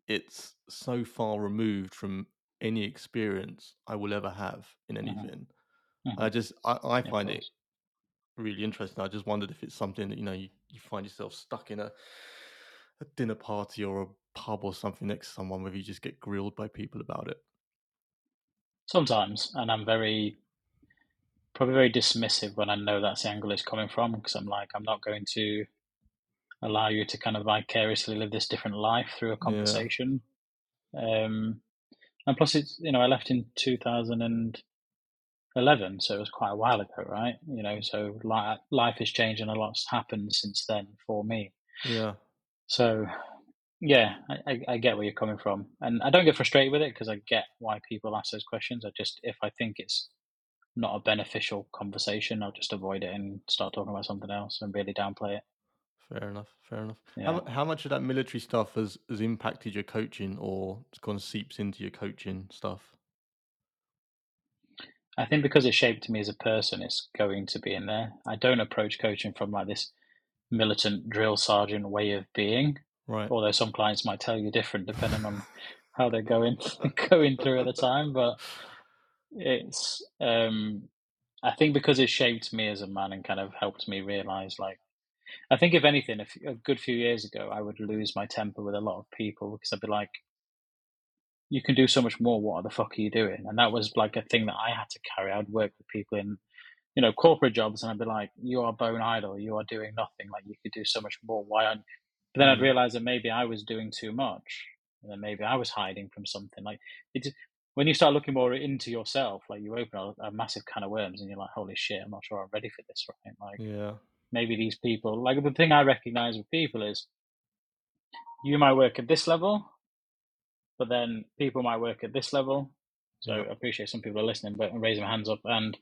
it's so far removed from any experience I will ever have in anything. Mhm. I just I, I Yeah, find it really interesting. I just wondered if it's something that you know you, you find yourself stuck in a a dinner party or a pub or something next to someone where you just get grilled by people about it. Sometimes, and I'm very, probably very dismissive when I know that's the angle it's coming from, because I'm like, I'm not going to allow you to kind of vicariously live this different life through a conversation. Um, and plus, it's you know, I left in 2011, so it was quite a while ago, right? You know, so li- life has changed and a lot's happened since then for me. Yeah, So, yeah, I, I, I get where you're coming from, and I don't get frustrated with it because I get why people ask those questions. I just, if I think it's not a beneficial conversation, I'll just avoid it and start talking about something else and really downplay it. fair enough. Fair enough. How, Yeah. mu- how much of that military stuff has, has impacted your coaching or kind of seeps into your coaching stuff? I think because it shaped me as a person, it's going to be in there. I don't approach coaching from like this militant drill sergeant way of being. Right. Although some clients might tell you different depending on how they're going going through at the time. But it's um I think because it shaped me as a man and kind of helped me realize like I think if anything, a, good few years ago, I would lose my temper with a lot of people because I'd be like, "You can do so much more. What the fuck are you doing?" And that was like a thing that I had to carry. I'd work with people in, you know, corporate jobs, and I'd be like, "You are bone idle. You are doing nothing. Like you could do so much more. Why aren't?" But then mm. I'd realize that maybe I was doing too much, and then maybe I was hiding from something. Like it's when you start looking more into yourself, like you open a, a massive can of worms, and you're like, "Holy shit, I'm not sure I'm ready for this." Right? Like, yeah maybe these people like the thing I recognize with people is you might work at this level, but then people might work at this level. So I appreciate some people are listening, but raising their hands up and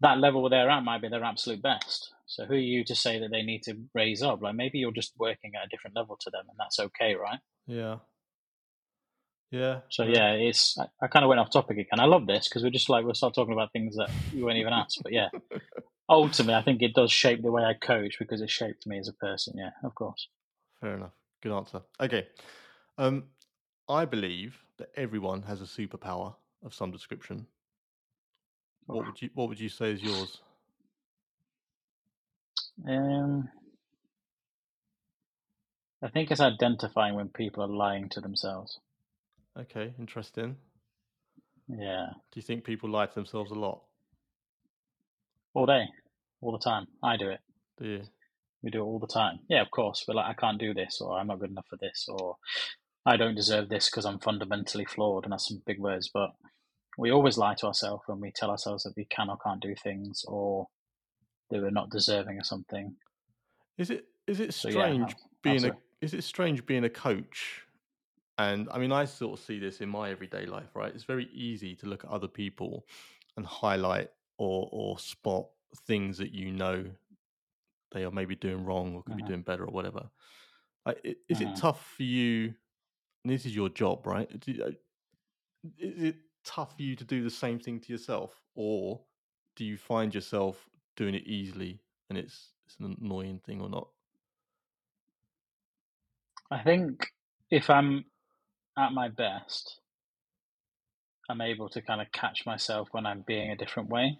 that level where they're at might be their absolute best. So who are you to say that they need to raise up? Like maybe you're just working at a different level to them, and that's okay, right? Yeah. Yeah. So yeah, it's I, I kind of went off topic again. I love this because we're just like we'll start talking about things that you weren't even asked. But yeah, ultimately, I think it does shape the way I coach because it shaped me as a person. Yeah, of course. Fair enough. Good answer. Okay. Um, I believe that everyone has a superpower of some description. What would you What would you say is yours? Um, I think it's identifying when people are lying to themselves. Okay, interesting. Yeah. Do you think people lie to themselves a lot? All day all the time. I do it. Do you? We do it all the time. Yeah, of course. We're like, I can't do this, or I'm not good enough for this, or I don't deserve this because I'm fundamentally flawed. And that's some big words, but we always lie to ourselves when we tell ourselves that we can or can't do things, or that we're not deserving of something. Is it is it strange so, yeah, being a is it strange being a coach? And I mean, I sort of see this in my everyday life, right? It's very easy to look at other people and highlight or or spot things that you know they are maybe doing wrong or could be mm-hmm. doing better or whatever. Like, is it mm-hmm. tough for you? And this is your job, right? Uh, is it tough for you to do the same thing to yourself, or do you find yourself doing it easily and it's it's an annoying thing or not? I think if I'm at my best, I'm able to kind of catch myself when I'm being a different way.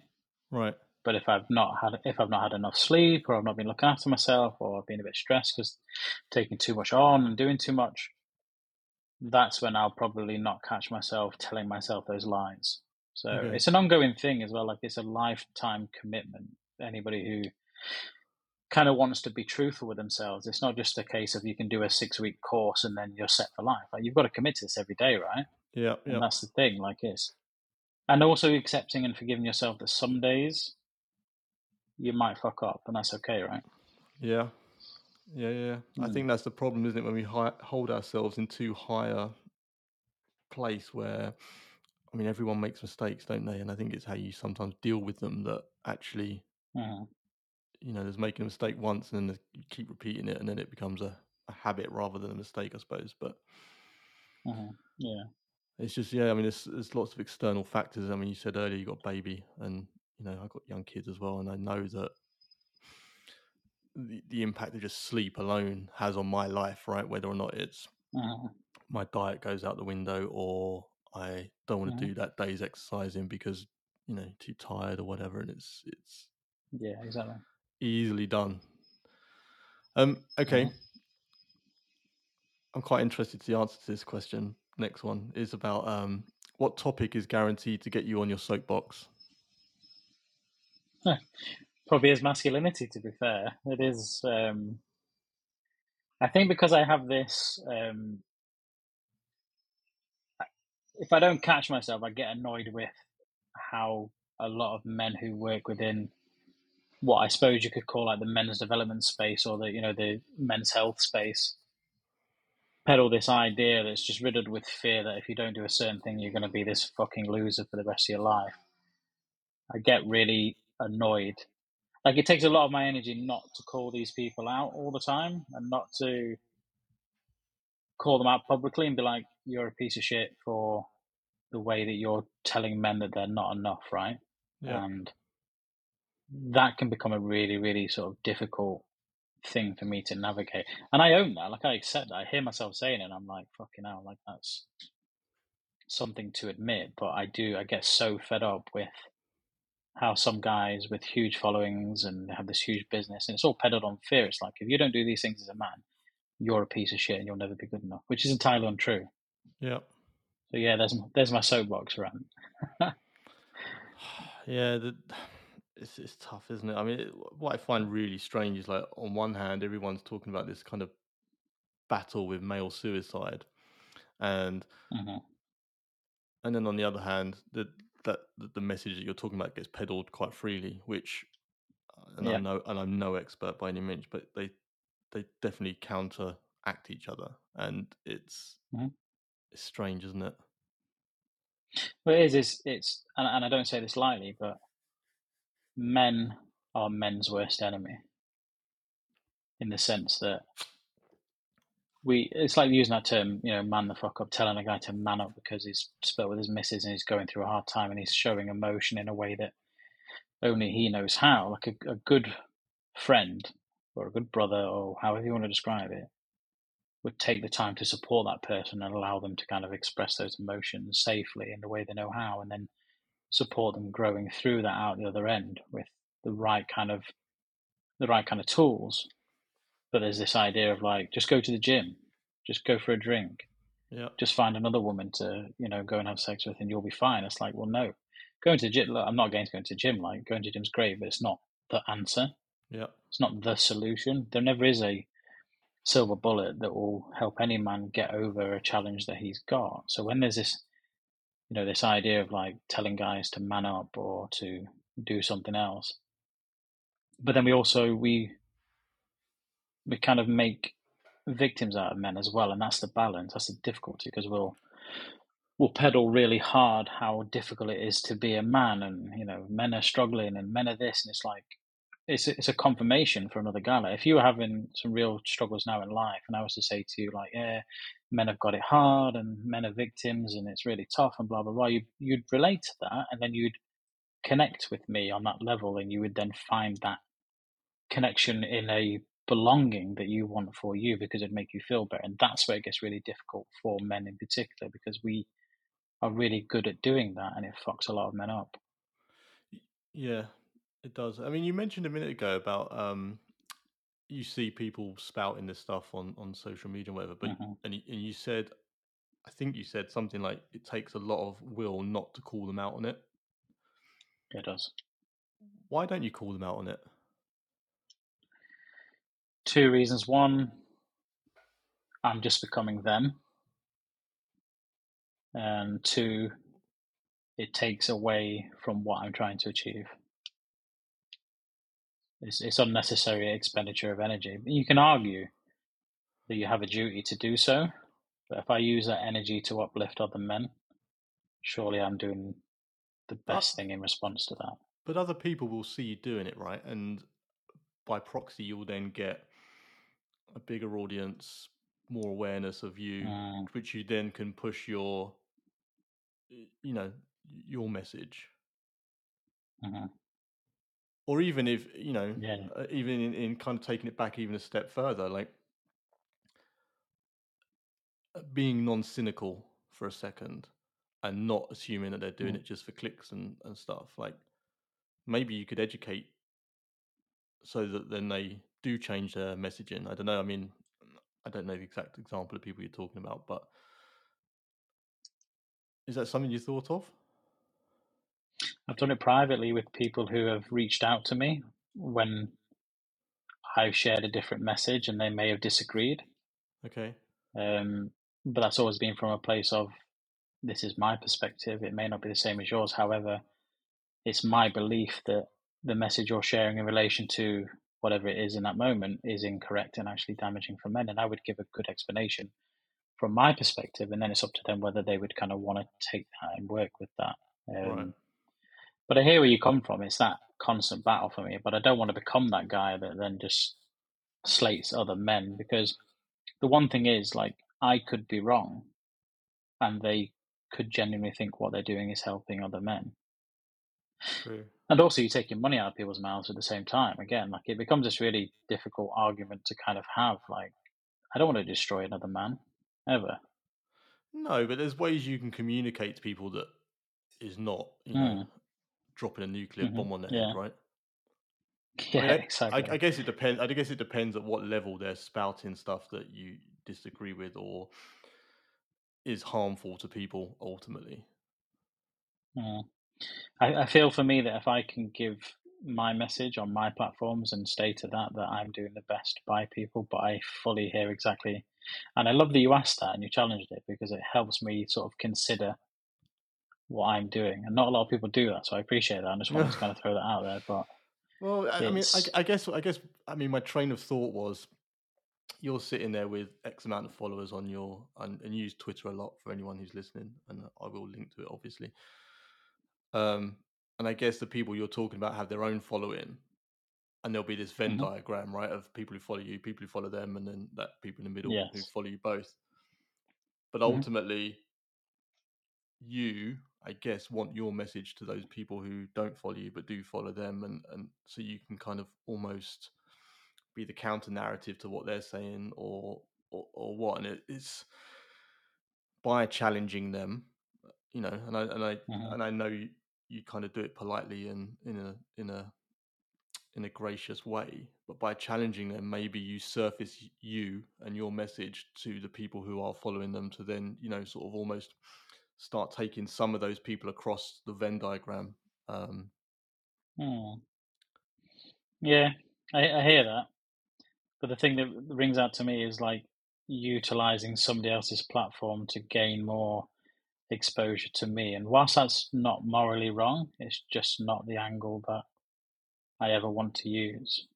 Right. But if I've not had if I've not had enough sleep, or I've not been looking after myself, or I've been a bit stressed because taking too much on and doing too much, that's when I'll probably not catch myself telling myself those lines. So okay. it's an ongoing thing as well. Like it's a lifetime commitment. Anybody who kind of wants to be truthful with themselves, it's not just a case of you can do a six week course and then you're set for life. Like you've got to commit to this every day, right? Yeah, yeah. And that's the thing. Like it's and also accepting and forgiving yourself that some days you might fuck up, and that's okay, right? Yeah, yeah, yeah. Mm. I think that's the problem, isn't it? When we hi- hold ourselves in too high a place where, I mean, everyone makes mistakes, don't they? And I think it's how you sometimes deal with them that actually, mm. You know, there's making a mistake once, and then you keep repeating it, and then it becomes a, a habit rather than a mistake, I suppose. But mm-hmm. yeah. It's just yeah. I mean, there's there's lots of external factors. I mean, you said earlier you got baby, and you know, I've got young kids as well, and I know that the, the impact of just sleep alone has on my life, right? Whether or not it's mm-hmm. my diet goes out the window or I don't want to mm-hmm. do that day's exercising because you know too tired or whatever, and it's it's yeah, exactly easily done. Um, okay, mm-hmm. I'm quite interested to the answer to this question. Next one is about um, what topic is guaranteed to get you on your soapbox. Probably is masculinity, to be fair. It is. Um, I think because I have this. Um, if I don't catch myself, I get annoyed with how a lot of men who work within what I suppose you could call like the men's development space or the you know the men's health space peddle this idea that's just riddled with fear that if you don't do a certain thing, you're going to be this fucking loser for the rest of your life. I get really annoyed. Like it takes a lot of my energy not to call these people out all the time and not to call them out publicly and be like, "You're a piece of shit for the way that you're telling men that they're not enough, right? Yeah. And that can become a really, really sort of difficult thing for me to navigate. And I own that. Like I accept that. I hear myself saying it and I'm like, fucking hell, like that's something to admit. But I do I get so fed up with how some guys with huge followings and have this huge business and it's all peddled on fear. It's like if you don't do these things as a man, you're a piece of shit and you'll never be good enough, which is entirely untrue. Yeah. So yeah, there's there's my soapbox rant. yeah, the, it's it's tough, isn't it? I mean, what I find really strange is like on one hand, everyone's talking about this kind of battle with male suicide, and hmm and then on the other hand, the that the message that you're talking about gets peddled quite freely, which uh, and Yeah. I'm no and I'm no expert by any means, but they they definitely counteract each other, and it's Mhm. it's strange, isn't it? Well, it is. It's, it's and, and I don't say this lightly, but men are men's worst enemy. In the sense that we, it's like using that term, you know, man the fuck up, telling a guy to man up because he's split with his missus and he's going through a hard time and he's showing emotion in a way that only he knows how. Like a, a good friend or a good brother or however you want to describe it would take the time to support that person and allow them to kind of express those emotions safely in the way they know how and then support them growing through that out the other end with the right kind of the right kind of tools. But there's this idea of like just go to the gym just go for a drink Yeah, just find another woman to you know go and have sex with and you'll be fine. It's like well no going to the gym look, i'm not against going to the gym like going to the gym's great but it's not the answer. Yeah, it's not the solution. There never is a silver bullet that will help any man get over a challenge that he's got. So when there's this, you know, this idea of like telling guys to man up or to do something else, but then we also we we kind of make victims out of men as well, and that's the balance. That's the difficulty because we'll we'll peddle really hard how difficult it is to be a man, and you know, men are struggling and men are this, and it's like it's a, it's a confirmation for another. Like if you were having some real struggles now in life, and I was to say to you like, yeah, men have got it hard, and men are victims, and it's really tough, and blah blah blah, you you'd relate to that, and then you'd connect with me on that level, and you would then find that connection in a belonging that you want for you because it'd make you feel better, and that's where it gets really difficult for men in particular because we are really good at doing that, and it fucks a lot of men up. yeah. It does. I mean, you mentioned a minute ago about um, you see people spouting this stuff on on social media, and whatever. But Mhm. and you, and you said, I think you said something like it takes a lot of will not to call them out on it. It does. Why don't you call them out on it? Two reasons. One, I'm just becoming them. And two, it takes away from what I'm trying to achieve. It's, it's unnecessary expenditure of energy. You can argue that you have a duty to do so, but if I use that energy to uplift other men, surely I'm doing the best thing in response to that. But other people will see you doing it, right? And by proxy, you'll then get a bigger audience, more awareness of you, Mm, which you then can push your, you know, your message. mhm. Or even if you know, Yeah. uh, even in, in kind of taking it back even a step further, like uh, being non-cynical for a second and not assuming that they're doing Mm. it just for clicks and, and stuff like maybe you could educate so that then they do change their messaging i don't know i mean i don't know the exact example of people you're talking about but is that something you thought of I've done it privately with people who have reached out to me when I've shared a different message and they may have disagreed. okay Um, but that's always been from a place of this is my perspective. It may not be the same as yours. However, it's my belief that the message you're sharing in relation to whatever it is in that moment is incorrect and actually damaging for men. And I would give a good explanation from my perspective, and then it's up to them whether they would kind of want to take that and work with that. Um, Right. But I hear where you come from. It's that constant battle for me. But I don't want to become that guy that then just slates other men because the one thing is like I could be wrong and they could genuinely think what they're doing is helping other men. True. And also, you're taking money out of people's mouths at the same time. Again, like it becomes this really difficult argument to kind of have. Like, I don't want to destroy another man ever. No, but there's ways you can communicate to people that is not, you know, Mm. Dropping a nuclear Mhm. bomb on their Yeah. head, right? Yeah, I, mean, exactly. I, I guess it depends. I guess it depends at what level they're spouting stuff that you disagree with or is harmful to people ultimately. Mm. I, I feel for me that if I can give my message on my platforms and stay to that, that I'm doing the best by people, but I fully hear exactly. And I love that you asked that and you challenged it because it helps me sort of consider what I'm doing. And not a lot of people do that. So I appreciate that. I just wanted to kind of throw that out there. But Well, I, I mean, I, I guess, I guess, I mean, my train of thought was, you're sitting there with X amount of followers on your, and, and you use Twitter a lot for anyone who's listening, and I will link to it, obviously. Um, and I guess the people you're talking about have their own following, and there'll be this Venn Mhm. diagram, right, of people who follow you, people who follow them, and then that people in the middle who follow you both. But Mhm. ultimately, you, I guess, want your message to those people who don't follow you but do follow them, and and so you can kind of almost be the counter narrative to what they're saying, or or, or what, and it, it's by challenging them, you know, and I and I Mhm. and I know you, you kind of do it politely and in a in a in a gracious way, but by challenging them, maybe you surface you and your message to the people who are following them to then, you know, sort of almost start taking some of those people across the Venn diagram. Um, Hmm. Yeah, I, I hear that. But the thing that rings out to me is like utilizing somebody else's platform to gain more exposure to me. And whilst that's not morally wrong, it's just not the angle that I ever want to use.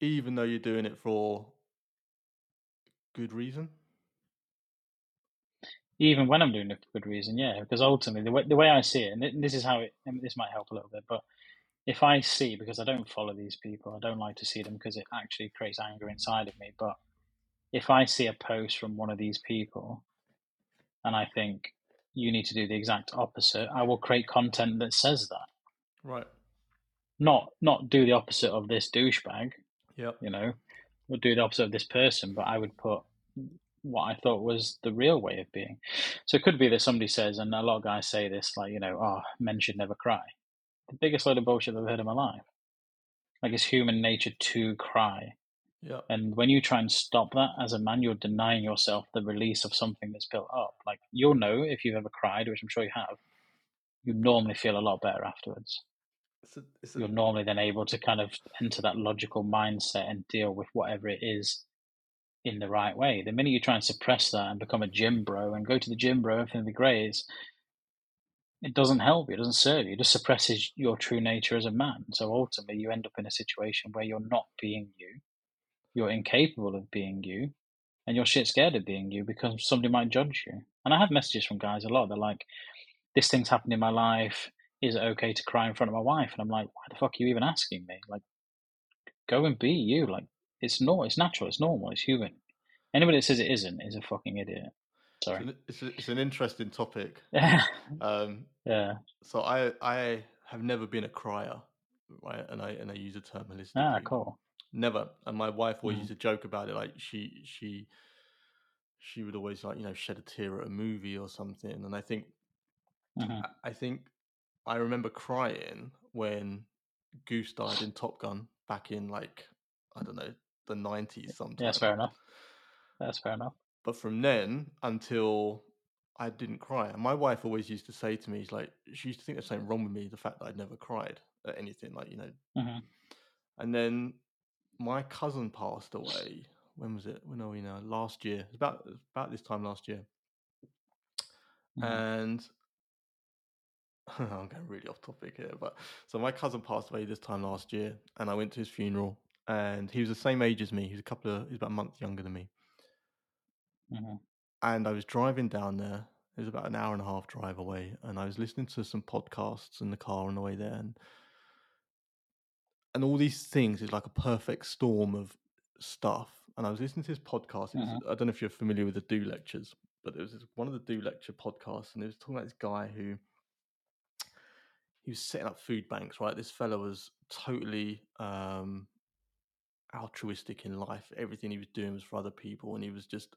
even though you're doing it for good reason. Even when I'm doing it for good reason, yeah. Because ultimately, the way, the way I see it, and this is how it, this might help a little bit, but if I see, because I don't follow these people, I don't like to see them because it actually creates anger inside of me. But if I see a post from one of these people and I think you need to do the exact opposite, I will create content that says that. Right. Not not do the opposite of this douchebag, Yep. you know, would do the opposite of this person, but I would put what I thought was the real way of being. So it could be that somebody says, and a lot of guys say this, like, you know, oh, men should never cry. The biggest load of bullshit I've heard in my life. Like, it's human nature to cry. Yep. And when you try and stop that as a man, you're denying yourself the release of something that's built up. Like, you'll know if you've ever cried, which I'm sure you have, you normally feel a lot better afterwards It's a, it's a, you're normally then able to kind of enter that logical mindset and deal with whatever it is in the right way. The minute you try and suppress that and become a gym bro and go to the gym bro, everything will be great, it's, it doesn't help you, it doesn't serve you, it just suppresses your true nature as a man. So ultimately, you end up in a situation where you're not being you, you're incapable of being you, and you're shit scared of being you because somebody might judge you. And I have messages from guys a lot. They're like, "This thing's happened in my life. Is it okay to cry in front of my wife?" And I'm like, "Why the fuck are you even asking me? Like, go and be you. Like, it's normal. It's natural. It's normal. It's human. Anybody that says it isn't is a fucking idiot." it's, Sorry. an, it's, a, it's an interesting topic. Yeah. Um, yeah. so I I have never been a crier, right? And I and I use the term holistically. Ah, cool. Never. And my wife always Mm. used to joke about it. Like she she she would always like you know shed a tear at a movie or something. And I think hmm I- I think I remember crying when Goose died in Top Gun back in like I don't know the nineties sometime. Yeah, that's fair enough. That's fair enough. But from then until I didn't cry, and my wife always used to say to me, "She's like she used to think there's something wrong with me, the fact that I'd never cried at anything, like you know." hmm And then my cousin passed away. When was it? When are we now? Last year. It's about about this time last year. hmm And I'm going really off topic here, but so my cousin passed away this time last year, and I went to his funeral, and he was the same age as me. He was a couple of, he was about a month younger than me. hmm And I was driving down there. It was about an hour and a half drive away, and I was listening to some podcasts in the car on the way there, and and all these things is like a perfect storm of stuff. And I was listening to his podcast. Was, Mhm. I don't know if you're familiar with the Do lectures, but it was one of the Do Lecture podcasts, and it was talking about this guy who he was setting up food banks. Right, this fellow was totally um, altruistic in life. Everything he was doing was for other people, and he was just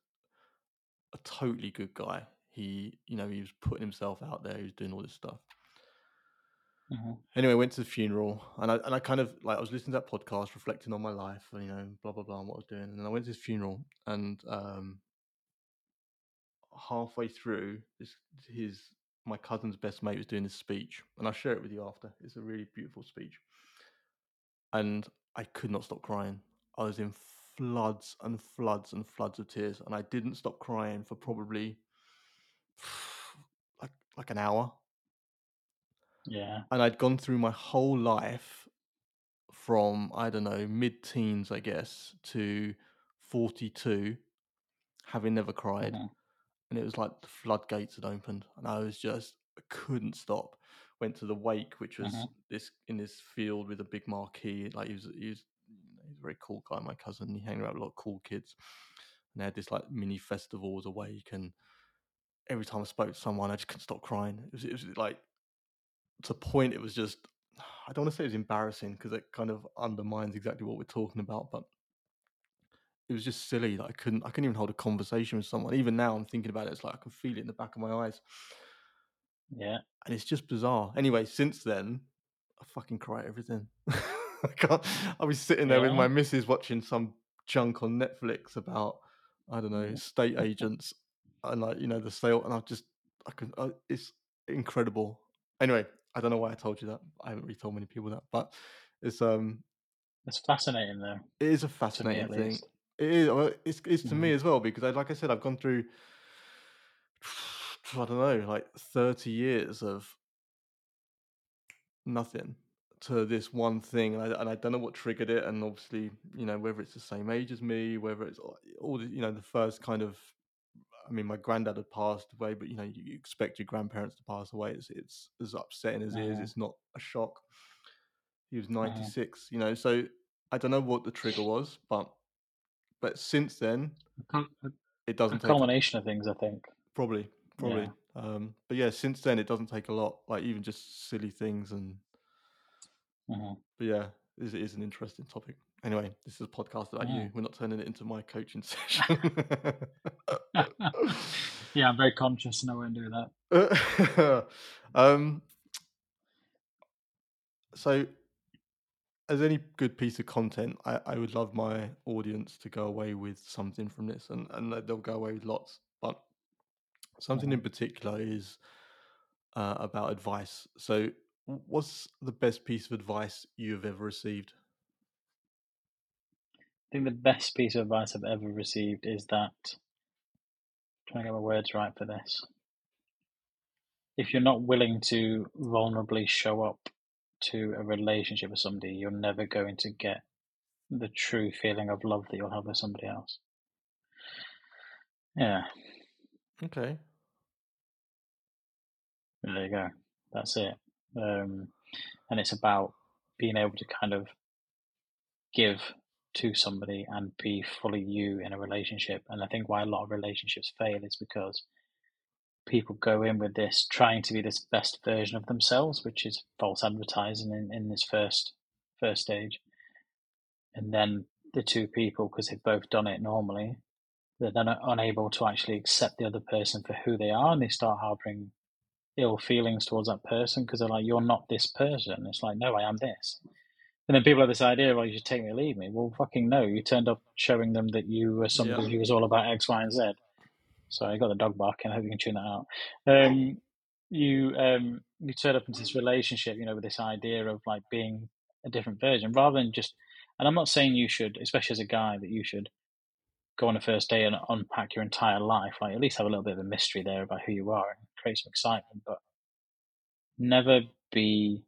a totally good guy. He, you know, he was putting himself out there. He was doing all this stuff. hmm Anyway, I went to the funeral, and I and I kind of like I was listening to that podcast, reflecting on my life, and you know, blah blah blah, and what I was doing. And then I went to his funeral, and um, halfway through, this his my cousin's best mate was doing this speech, and I'll share it with you after. It's a really beautiful speech, and I could not stop crying. I was in floods and floods and floods of tears, and I didn't stop crying for probably like like an hour. Yeah. and I'd gone through my whole life from I don't know mid teens, I guess, to forty two, having never cried, mhm, and it was like the floodgates had opened, and I was just I couldn't stop. Went to the wake, which was Mhm. this in this field with a big marquee. Like he was, he was, he's a very cool guy. My cousin, he hanging around with a lot of cool kids, and they had this like mini festival as a wake. And every time I spoke to someone, I just couldn't stop crying. It was, it was like to point. It was just I don't want to say it was embarrassing because it kind of undermines exactly what we're talking about, but it was just silly that I couldn't I couldn't even hold a conversation with someone. Even now I'm thinking about it, it's like I can feel it in the back of my eyes. Yeah. And it's just bizarre. Anyway, since then, I fucking cry at everything. I can't I was sitting there with my missus watching some junk on Netflix about I don't know, Mhm. state agents and like, you know, the sale and I just I can uh, it's incredible. Anyway, I don't know why I told you that. I haven't really told many people that, but it's um It's fascinating though. it is a To me, fascinating thing. It is. It's it's to me Mhm. as well because I, like I said, I've gone through. I don't know, like thirty years of nothing to this one thing, and I, and I don't know what triggered it. And obviously, you know, whether it's the same age as me, whether it's all the, you know, the first kind of. I mean, my granddad had passed away, but you know, you, you expect your grandparents to pass away. It's it's as upsetting as it is. It's not a shock. He was Mhm. ninety six, you know, so I don't know what the trigger was, but but since then, A a- it doesn't take culmination of things, I think. Probably, probably. Yeah. Um, but yeah, since then it doesn't take a lot, like even just silly things and. Mhm. But yeah, it is an interesting topic. Anyway, this is a podcast about you. Mm. We're not turning it into my coaching session. yeah, I'm very conscious, and I won't do that. um, so, as any good piece of content, I, I would love my audience to go away with something from this, and, and they'll go away with lots. Something in particular is uh, about advice. So, what's the best piece of advice you've ever received? I think the best piece of advice I've ever received is that. trying to get my words right for this. If you're not willing to vulnerably show up to a relationship with somebody, you're never going to get the true feeling of love that you'll have with somebody else. Yeah, Okay. There you go. That's it. Um, and it's about being able to kind of give to somebody and be fully you in a relationship. And I think why a lot of relationships fail is because people go in with this trying to be this best version of themselves, which is false advertising in, in this first first stage. And then the two people, because they've both done it normally, they're then unable to actually accept the other person for who they are, and they start harboring ill feelings towards that person because they're like, "You're not this person." It's like, "No, I am this." And then people have this idea, "Well, you should take me or leave me." Well, fucking no! You turned up showing them that you were somebody Yeah. who was all about X, Y, and Z. Sorry, I got the dog barking. I hope you can tune that out. Um, you um, you turn up into this relationship, you know, with this idea of like being a different version, rather than just. And I'm not saying you should, especially as a guy, that you should go on a first day and unpack your entire life. Like at least have a little bit of a mystery there about who you are and create some excitement, but never be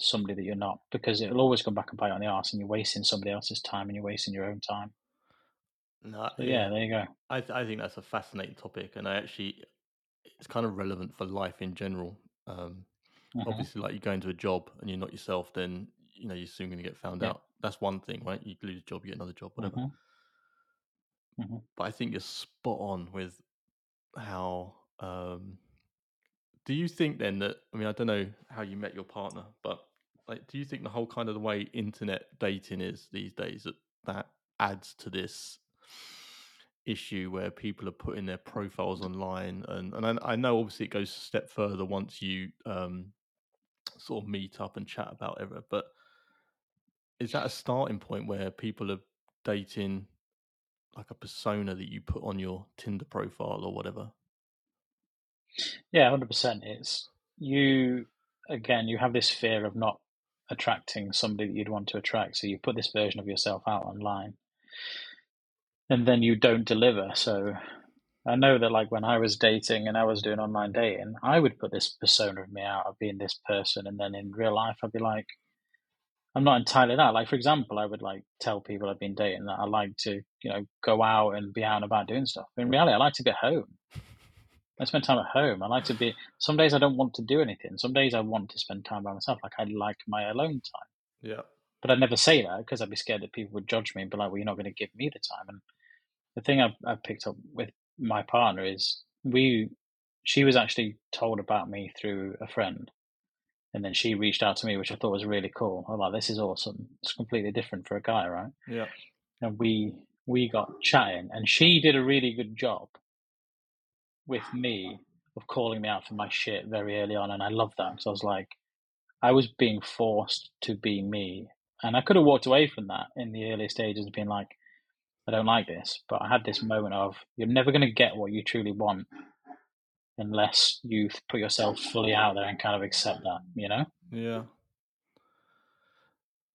somebody that you're not because it'll always come back and bite you on the arse and you're wasting somebody else's time and you're wasting your own time. No, So yeah, there you go. I th- I think that's a fascinating topic, and I actually it's kind of relevant for life in general. Um, Mhm. obviously, like you go into a job and you're not yourself, then you know you're soon going to get found Yeah. out. That's one thing, right? You lose a job, you get another job, whatever. Mhm. Mhm. But I think you're spot on with how um do you think then that I mean I don't know how you met your partner, but like do you think the whole kind of the way internet dating is these days that that adds to this issue where people are putting their profiles online and and I, I know obviously it goes a step further once you um sort of meet up and chat about it but is that a starting point where people are dating like a persona that you put on your Tinder profile or whatever? Yeah, hundred percent. It's you again. You have this fear of not attracting somebody that you'd want to attract, so you put this version of yourself out online, and then you don't deliver. So I know that, like when I was dating and I was doing online dating, I would put this persona of me out of being this person, and then in real life, I'd be like, I'm not entirely that. Like for example, I would like tell people I've been dating that I like to, you know, go out and be out and about doing stuff. But in reality, I like to be home. I spend time at home. I like to be. Some days I don't want to do anything. Some days I want to spend time by myself. Like I like my alone time. Yeah. But I'd never say that because I'd be scared that people would judge me and be like, "Well, you're not going to give me the time." And the thing I've, I've picked up with my partner is we. She was actually told about me through a friend, and then she reached out to me, which I thought was really cool. I'm like, "This is awesome. It's completely different for a guy, right?" Yeah. And we we got chatting, and she did a really good job with me of calling me out for my shit very early on, and I love that because I was like, I was being forced to be me, and I could have walked away from that in the early stages, of being like, I don't like this, but I had this moment of you're never going to get what you truly want unless you put yourself fully out there and kind of accept that, you know? Yeah.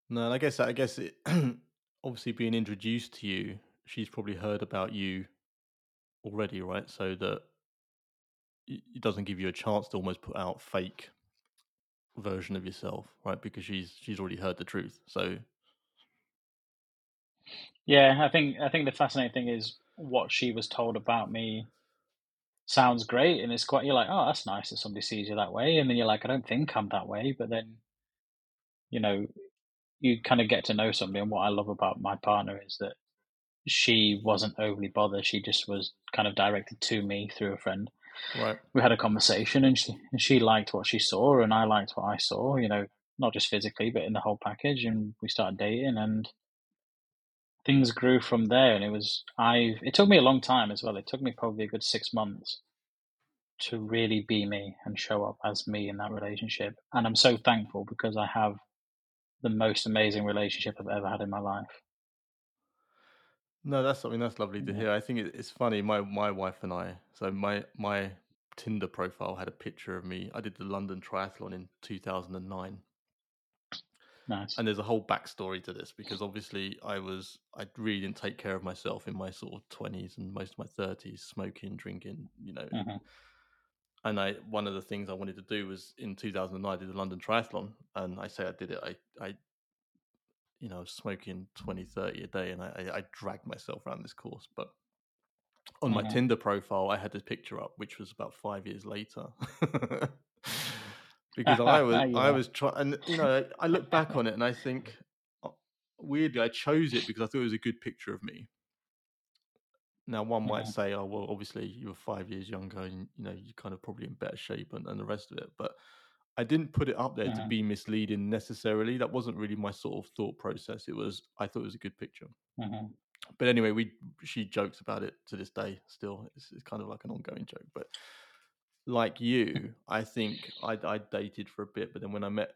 No, I guess I guess it obviously being introduced to you, she's probably heard about you already, right? So that it doesn't give you a chance to almost put out fake version of yourself, right? Because she's she's already heard the truth. So yeah, I think I think the fascinating thing is what she was told about me sounds great, and it's quite you're like, oh, that's nice that somebody sees you that way, and then you're like, I don't think I'm that way, but then you know you kind of get to know somebody, and what I love about my partner is that she wasn't overly bothered. She just was kind of directed to me through a friend Right. We had a conversation, and she and she liked what she saw, and I liked what I saw. You know, not just physically, but in the whole package. And we started dating, and things grew from there. And it was I. It took me a long time as well. It took me probably a good six months to really be me and show up as me in that relationship. And I'm so thankful because I have the most amazing relationship I've ever had in my life. No, that's something that's lovely to hear. I think it, it's funny. My my wife and I. So my my Tinder profile had a picture of me. I did the London Triathlon in two thousand and nine. Nice. And there's a whole backstory to this because obviously I was I really didn't take care of myself in my sort of twenties and most of my thirties, smoking, drinking, you know. Mhm. And I one of the things I wanted to do was in 2009 I did the London Triathlon, and I say I did it. I I you know smoking 20, 30 a day, and I I, dragged myself around this course, but. On my Mhm. Tinder profile, I had this picture up, which was about five years later, because I was I was trying, and you know, I look back on it and I think, uh, weirdly, I chose it because I thought it was a good picture of me. Now, one might Mhm. say, "Oh, well, obviously you were five years younger, and you know you're kind of probably in better shape and, and the rest of it." But I didn't put it up there to Mhm. be misleading necessarily. That wasn't really my sort of thought process. It was I thought it was a good picture. Mhm. But anyway, we she jokes about it to this day. Still, it's, it's kind of like an ongoing joke. But like you, I think I I dated for a bit, but then when I met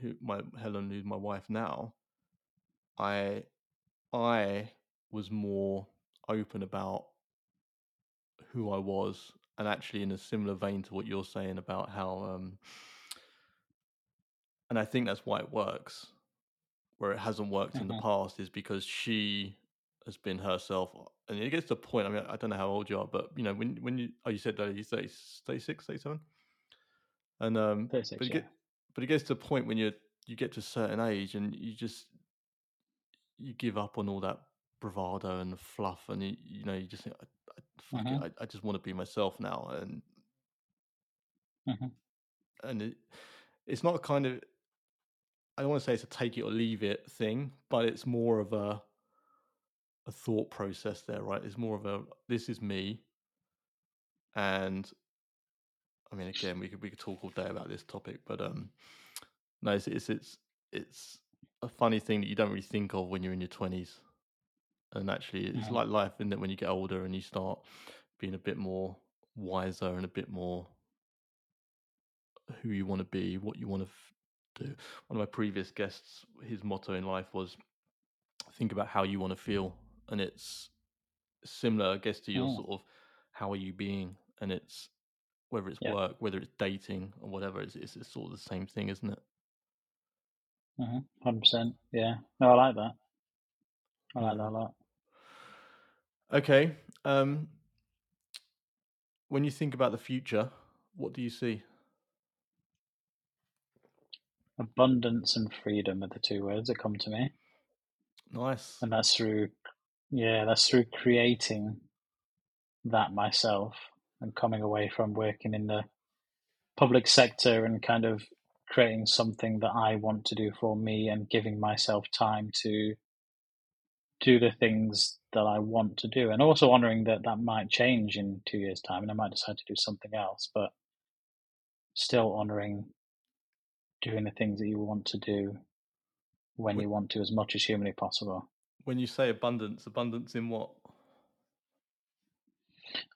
who my Helen, who's my wife now, I I was more open about who I was, and actually in a similar vein to what you're saying about how, um, and I think that's why it works. Where it hasn't worked in the Mhm. past is because she has been herself, and it gets to the point. I mean, I don't know how old you are, but you know, when when you oh, you said that you 30, 36, 37? and um, but 36, it yeah. get but it gets to a point when you you get to a certain age and you just you give up on all that bravado and fluff, and you, you know you just think, I, I, fuck Mhm. it, I, I just want to be myself now, and Mhm. and it, it's not a kind of I don't want to say it's a take it or leave it thing, but it's more of a a thought process there, right? It's more of a this is me, and I mean, again, we could we could talk all day about this topic, but um, no, it's it's it's, it's a funny thing that you don't really think of when you're in your twenties, and actually, it's Mhm. like life, isn't it? When you get older and you start being a bit more wiser and a bit more who you want to be, what you want to f- do. One of my previous guests, his motto in life was think about how you want to feel, and it's similar, I guess, to your Mm. sort of how are you being, and it's whether it's Yeah. work, whether it's dating or whatever, it's, it's, it's sort of the same thing, isn't it? Mhm. Hundred percent. Yeah. No, I like that. I like that a lot. Okay. Um, when you think about the future, what do you see? Abundance and freedom are the two words that come to me, Nice. and that's through, yeah, that's through creating that myself and coming away from working in the public sector and kind of creating something that I want to do for me and giving myself time to do the things that I want to do, and also honoring that that might change in two years' time, and I might decide to do something else, but still honoring doing the things that you want to do when Wh- you want to as much as humanly possible. When you say abundance, abundance in what?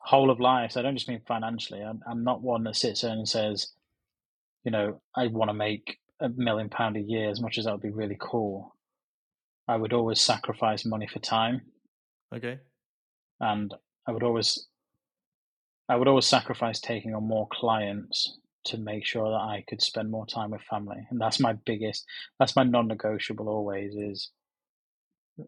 Whole of life. So I don't just mean financially. I'm, I'm not one that sits there and says, you know, I want to make a million pound a year. As much as that would be really cool, I would always sacrifice money for time, Okay. and I would always, I would always sacrifice taking on more clients to make sure that I could spend more time with family. And that's my biggest, that's my non-negotiable always is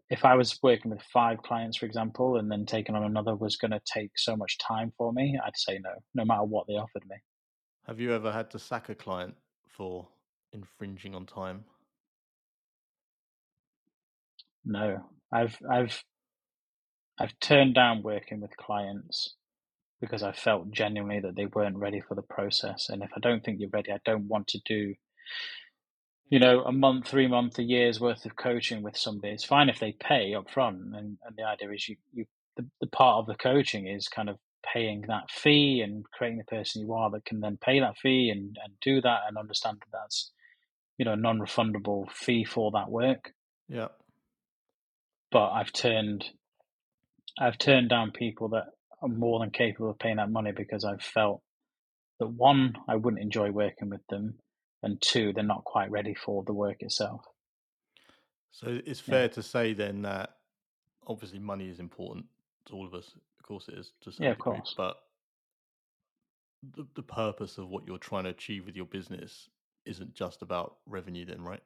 if I was working with five clients, for example, and then taking on another was going to take so much time for me, I'd say no, no matter what they offered me. Have you ever had to sack a client for infringing on time? No, I've I've I've turned down working with clients because I felt genuinely that they weren't ready for the process. And if I don't think you're ready, I don't want to do, you know, a month, three month, a year's worth of coaching with somebody. It's fine if they pay up front, and, and the idea is you you the, the part of the coaching is kind of paying that fee and creating the person you are that can then pay that fee and, and do that and understand that that's you know a non-refundable fee for that work Yeah. but I've turned I've turned down people that are more than capable of paying that money because I've felt that one I wouldn't enjoy working with them and two they're not quite ready for the work itself. So it's Yeah. fair to say then that obviously money is important to all of us. Of course it is to some Yeah, of degree. course. But the, the purpose of what you're trying to achieve with your business isn't just about revenue then, right?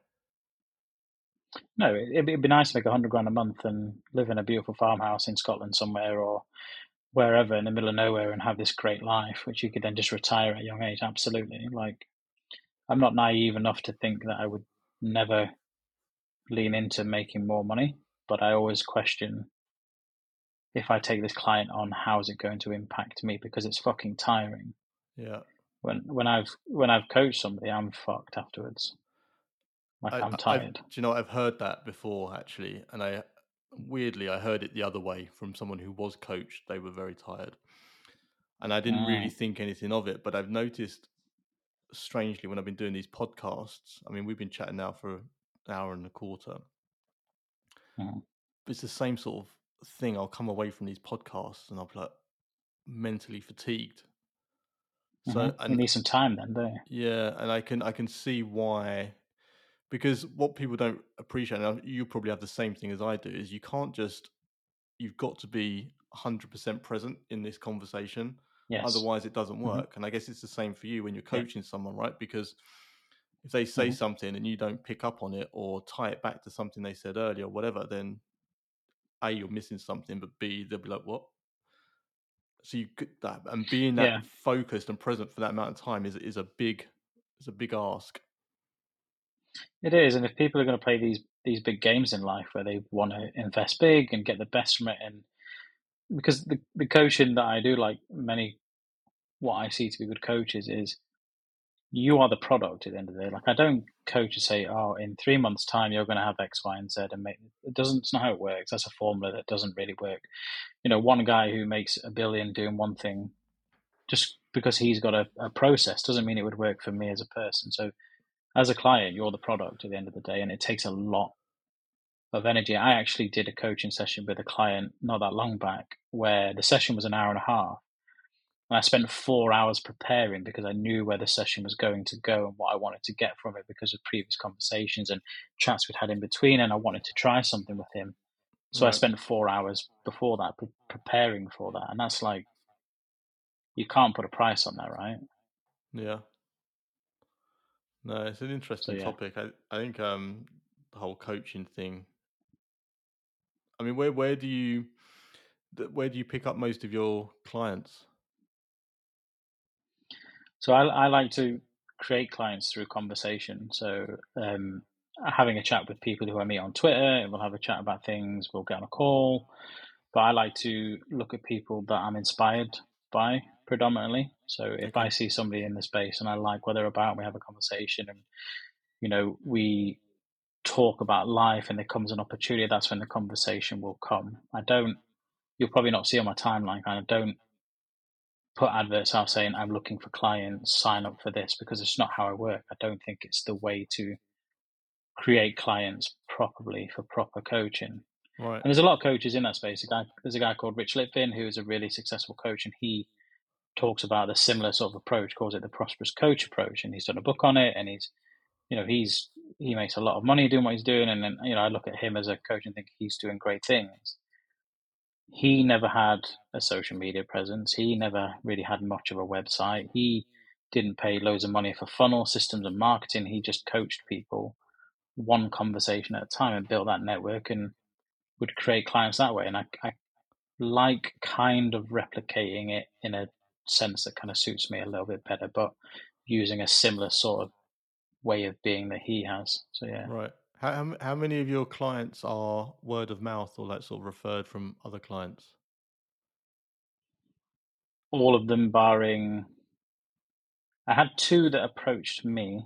No, it- it'd it'd be nice to make a hundred grand a month and live in a beautiful farmhouse in Scotland somewhere or wherever in the middle of nowhere and have this great life, which you could then just retire at a young age. Absolutely. Like, I'm not naive enough to think that I would never lean into making more money, but I always question if I take this client on, how is it going to impact me? Because it's fucking tiring. Yeah. When when I've when I've coached somebody, I'm fucked afterwards. Like I, I'm I- I've- tired. do you know, I've heard that before actually, and I weirdly I heard it the other way from someone who was coached. They were very tired, and I didn't really Mm. think anything of it. But I've noticed, strangely, when I've been doing these podcasts. I mean, we've been chatting now for an hour and a quarter. Mhm. It's the same sort of thing. I'll come away from these podcasts and I'll be like mentally fatigued. So Mhm. and need some time then, don't you? Yeah, and I can I can see why because what people don't appreciate, and you probably have the same thing as I do, is you can't just you've got to be 100% present in this conversation. Yes. Otherwise, it doesn't Mhm. work. And I guess it's the same for you when you're Yeah. coaching someone, right? Because if they say Mhm. something and you don't pick up on it or tie it back to something they said earlier or whatever, then A, you're missing something, but B, they'll be like, what? So you could that and being that Yeah. focused and present for that amount of time is is a big is a big ask. It is, and if people are going to play these these big games in life where they want to invest big and get the best from it, and because the the coaching that I do, like many, what I see to be good coaches is you are the product at the end of the day. Like I don't coach to say, oh, in three months' time you're going to have X, Y, and Z, and make it doesn't. It's not how it works. That's a formula that doesn't really work. You know, one guy who makes a billion doing one thing just because he's got a, a process doesn't mean it would work for me as a person. So as a client, you're the product at the end of the day, and it takes a lot of energy. I actually did a coaching session with a client not that long back where the session was an hour and a half. And I spent four hours preparing because I knew where the session was going to go and what I wanted to get from it because of previous conversations and chats we'd had in between. And I wanted to try something with him. So right. I spent four hours before that pre- preparing for that. And that's like, you can't put a price on that, right? Yeah. No, it's an interesting so, yeah. topic. I, I think um, the whole coaching thing I mean, where where do you where do you pick up most of your clients? So I, I like to create clients through conversation. So um, having a chat with people who I meet on Twitter, we'll have a chat about things. We'll get on a call. But I like to look at people that I'm inspired by predominantly. So if I see somebody in the space and I like what they're about, we have a conversation, and you know we talk about life and there comes an opportunity, that's when the conversation will come. I don't, you'll probably not see on my timeline, kind of don't put adverts out saying, I'm looking for clients, sign up for this, because it's not how I work. I don't think it's the way to create clients properly for proper coaching. Right. And there's a lot of coaches in that space. A guy, there's a guy called Rich Litvin who is a really successful coach, and he talks about a similar sort of approach, calls it the prosperous coach approach, and he's done a book on it, and he's you know, he's he makes a lot of money doing what he's doing, and then you know, I look at him as a coach and think he's doing great things. He never had a social media presence. He never really had much of a website. He didn't pay loads of money for funnel systems and marketing. He just coached people one conversation at a time and built that network and would create clients that way. And I, I like kind of replicating it in a sense that kind of suits me a little bit better, but using a similar sort of way of being that he has. So yeah. Right. How how many of your clients are word of mouth or like sort of referred from other clients? All of them, barring. I had two that approached me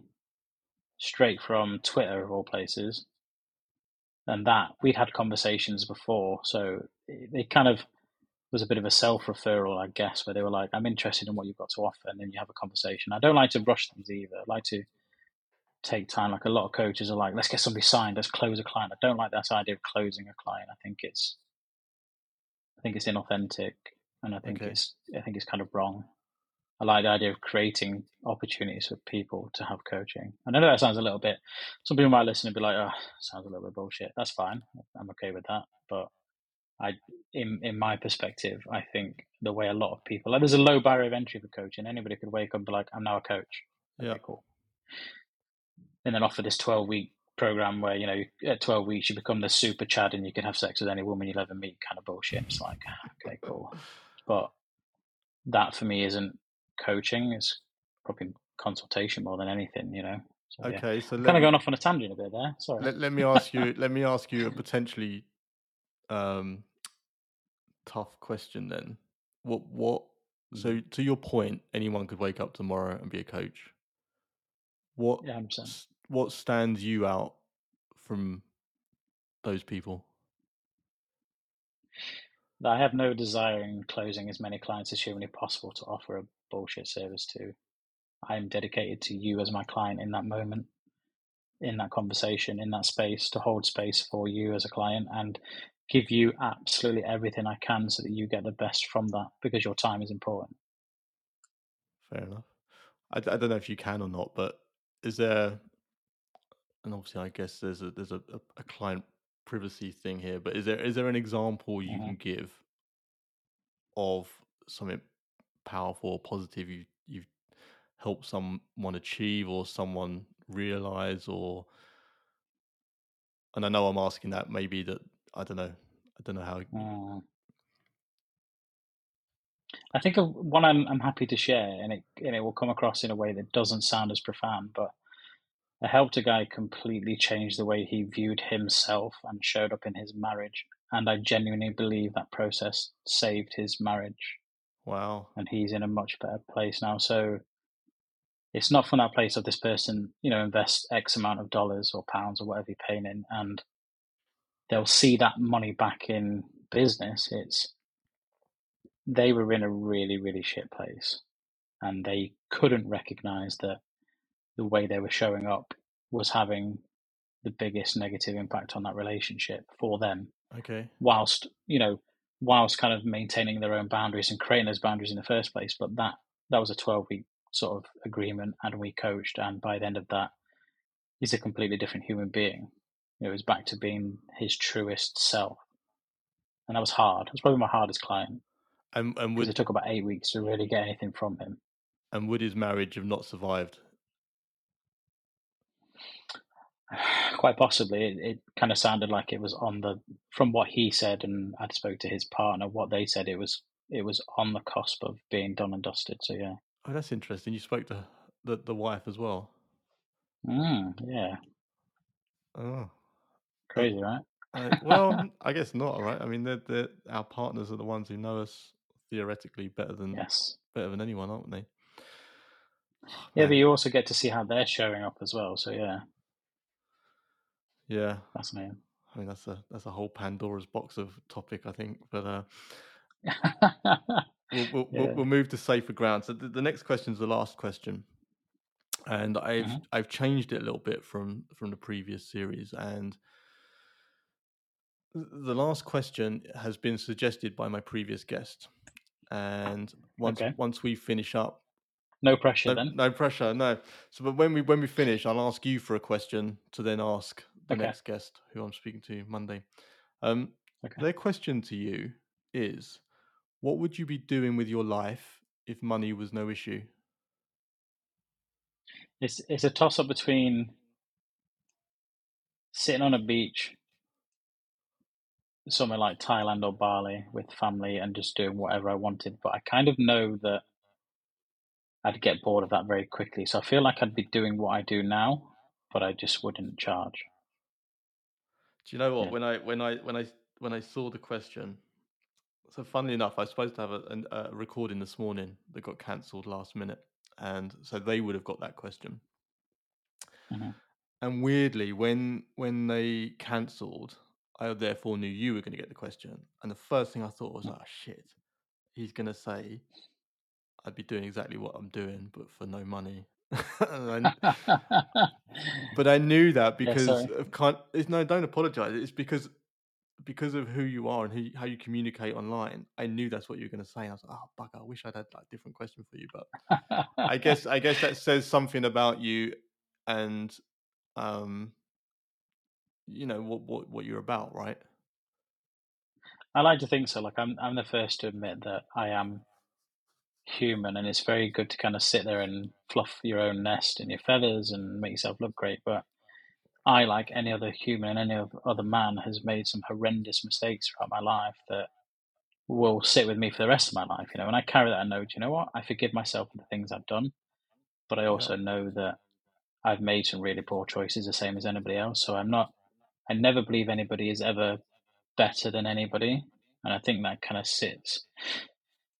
straight from Twitter of all places, and that we'd had conversations before, so it kind of was a bit of a self referral, I guess, where they were like, "I'm interested in what you've got to offer," and then you have a conversation. I don't like to rush things either. I like to take time. Like a lot of coaches are like, let's get somebody signed, let's close a client. I don't like that idea of closing a client. I think it's, I think it's inauthentic, and I think okay. it's, I think it's kind of wrong. I like the idea of creating opportunities for people to have coaching. And I know that sounds a little bit. Some people might listen and be like, "Oh, sounds a little bit bullshit." That's fine. I'm okay with that. But I, in in my perspective, I think the way a lot of people like, there's a low barrier of entry for coaching. Anybody could wake up and be like, "I'm now a coach." Yeah, cool and then offer this 12 week program where you know at 12 weeks you become the super chad and you can have sex with any woman you'll ever meet kind of bullshit it's like ah, okay cool but that for me isn't coaching it's probably consultation more than anything you know so, okay yeah. so kind of going off on a tangent a bit there sorry let, let me ask you let me ask you a potentially um tough question then what what so mm. to your point anyone could wake up tomorrow and be a coach what yeah, what stands you out from those people? I have no desire in closing as many clients as humanly possible to offer a bullshit service to. I am dedicated to you as my client in that moment, in that conversation, in that space, to hold space for you as a client and give you absolutely everything I can so that you get the best from that because your time is important. Fair enough. I, I don't know if you can or not, but is there and obviously I guess there's a there's a, a, client privacy thing here, but is there is there an example you mm-hmm. can give of something powerful or positive you you've helped someone achieve or someone realize or and I know I'm asking that maybe that I don't know I don't know how mm. I think of one I'm I'm happy to share and it and it will come across in a way that doesn't sound as profound but I helped a guy completely change the way he viewed himself and showed up in his marriage. And I genuinely believe that process saved his marriage. Wow. And he's in a much better place now. So it's not from that place of this person, you know, invest X amount of dollars or pounds or whatever you're paying in, and they'll see that money back in business. It's they were in a really, really shit place. and they couldn't recognize that the way they were showing up was having the biggest negative impact on that relationship for them. Okay. Whilst you know, whilst kind of maintaining their own boundaries and creating those boundaries in the first place, but that that was a twelve week sort of agreement, and we coached, and by the end of that, he's a completely different human being. It was back to being his truest self, and that was hard. It was probably my hardest client. And and would it took about eight weeks to really get anything from him. and would his marriage have not survived? Quite possibly, it, it kind of sounded like it was on the from what he said, and I'd spoke to his partner. What they said, it was it was on the cusp of being done and dusted. So yeah, Oh, that's interesting. You spoke to the the wife as well. mm, yeah, Oh. crazy, right? Uh, well, I guess not, right? I mean, they're, they're, our partners are the ones who know us theoretically better than Yes, better than anyone, aren't they? yeah, but you also get to see how they're showing up as well. So yeah, yeah. fascinating. I mean, that's a that's a whole Pandora's box of topic, I think. But uh, we'll, we'll, Yeah. we'll move to safer ground. So the, the next question is the last question, and I've Mhm. I've changed it a little bit from from the previous series. And the last question has been suggested by my previous guest. And once Okay. once we finish up, no pressure no, then. no pressure, no. So, but when we when we finish, I'll ask you for a question to then ask the Okay. next guest who I'm speaking to Monday. Um, Okay. their question to you is what would you be doing with your life if money was no issue? It's it's a toss up between sitting on a beach, somewhere like Thailand or Bali with family, and just doing whatever I wanted. But I kind of know that I'd get bored of that very quickly. So I feel like I'd be doing what I do now, but I just wouldn't charge. Do you know what? Yeah. When I when I when I when I saw the question, so funnily enough, I was supposed to have a, a recording this morning that got cancelled last minute, and so they would have got that question. Mhm. And weirdly, when when they cancelled, I therefore knew you were going to get the question. And the first thing I thought was. "Oh shit, he's going to say I'd be doing exactly what I'm doing, but for no money." But I knew that because sorry. of kind. It's, no, don't apologize. It's because because of who you are and who, how you communicate online. I knew that's what you were going to say. And I was like, "Oh, bugger! I wish I'd had like, a different question for you." But I guess I guess that says something about you and um you know what what what you're about, right? I like to think so. Like I'm, I'm the first to admit that I am human, and it's very good to kind of sit there and fluff your own nest and your feathers and make yourself look great. But I, like any other human and any other man, has made some horrendous mistakes throughout my life that will sit with me for the rest of my life. You know, and I carry that note. You know what? I forgive myself for the things I've done, but I Yeah. also know that I've made some really poor choices, the same as anybody else. So I'm not. I never believe anybody is ever better than anybody, and I think that kind of sits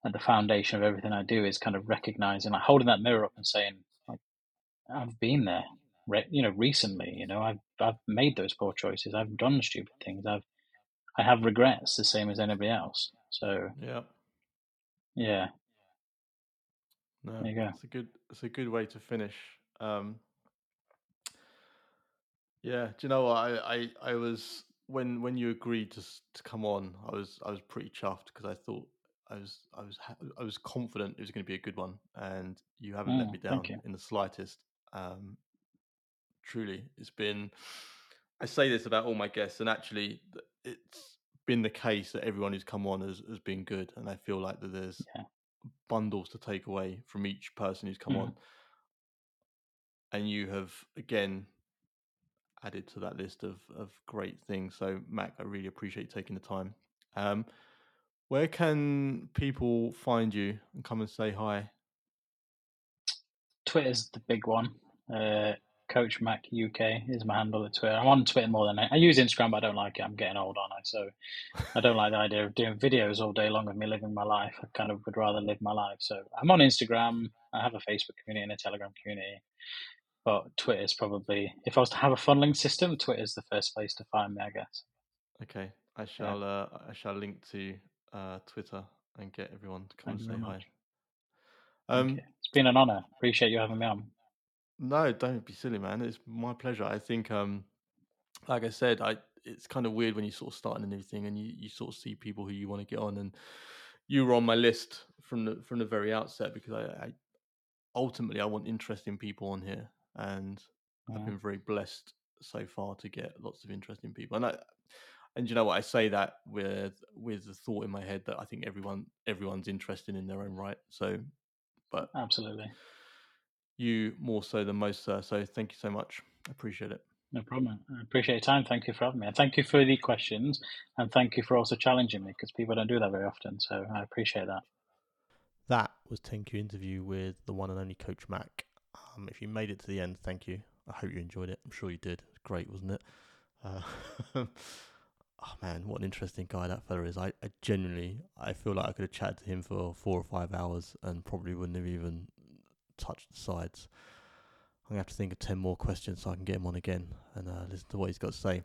at the foundation of everything I do is kind of recognizing, like holding that mirror up and saying, like, I've been there, re- you know, recently. You know, I've I've made those poor choices. I've done stupid things. I've I have regrets, the same as anybody else. So Yeah. yeah, No, There you go. it's a good it's a good way to finish. Um Yeah, do you know what I I, I was when when you agreed to to come on, I was I was pretty chuffed because I thought I was I was ha- I was confident it was going to be a good one, and you haven't let Mm, me down in the slightest. Um, truly, it's been. I say this about all my guests, and actually, it's been the case that everyone who's come on has, has been good, and I feel like that there's Yeah. bundles to take away from each person who's come Mhm. on, and you have again added to that list of of great things. So, Mac, I really appreciate you taking the time. Um, where can people find you and come and say hi? Twitter's the big one. Uh, Coach Mac UK is my handle at Twitter. I'm on Twitter more than I, I use Instagram, but I don't like it. I'm getting old, aren't I? So I don't like the idea of doing videos all day long of me living my life. I kind of would rather live my life. So I'm on Instagram. I have a Facebook community and a Telegram community. But Twitter is probably, if I was to have a funneling system, Twitter is the first place to find me, I guess. Okay, I shall uh, I shall link to uh, Twitter and get everyone to come Thank and say hi. Um, it's been an honour. Appreciate you having me on. No, don't be silly, man. It's my pleasure. I think, um, like I said, I it's kind of weird when you sort of start a new thing and you, you sort of see people who you want to get on, and you were on my list from the from the very outset because I, I ultimately I want interesting people on here, and yeah. I've been very blessed so far to get lots of interesting people. And I and you know what I say that with with the thought in my head that I think everyone everyone's interested in their own right. So, but absolutely, you more so than most, sir. So thank you so much. I appreciate it. No problem. I appreciate your time. Thank you for having me. And thank you for the questions. And thank you for also challenging me because people don't do that very often. So I appreciate that. That was 10Q interview with the one and only Coach Mac. Um, if you made it to the end, thank you. I hope you enjoyed it. I'm sure you did. Great, wasn't it? Uh, oh man, what an interesting guy that fella is. I, I genuinely, I feel like I could have chatted to him for four or five hours and probably wouldn't have even touched the sides. I'm gonna have to think of ten more questions so I can get him on again and uh, listen to what he's got to say.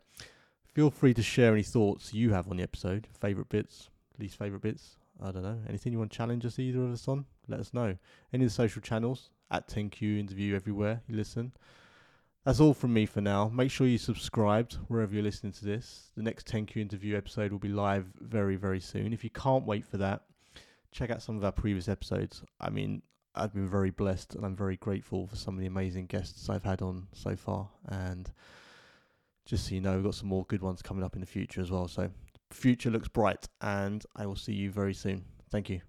Feel free to share any thoughts you have on the episode, favorite bits, least favorite bits. I don't know. Anything you want to challenge us, either of us on? Let us know. Any of the social channels at 10Q interview everywhere you listen. That's all from me for now. Make sure you subscribed wherever you're listening to this. The next 10Q interview episode will be live very, very soon. If you can't wait for that, check out some of our previous episodes. I mean, I've been very blessed and I'm very grateful for some of the amazing guests I've had on so far. And just so you know, we've got some more good ones coming up in the future as well. So, future looks bright, and I will see you very soon. Thank you.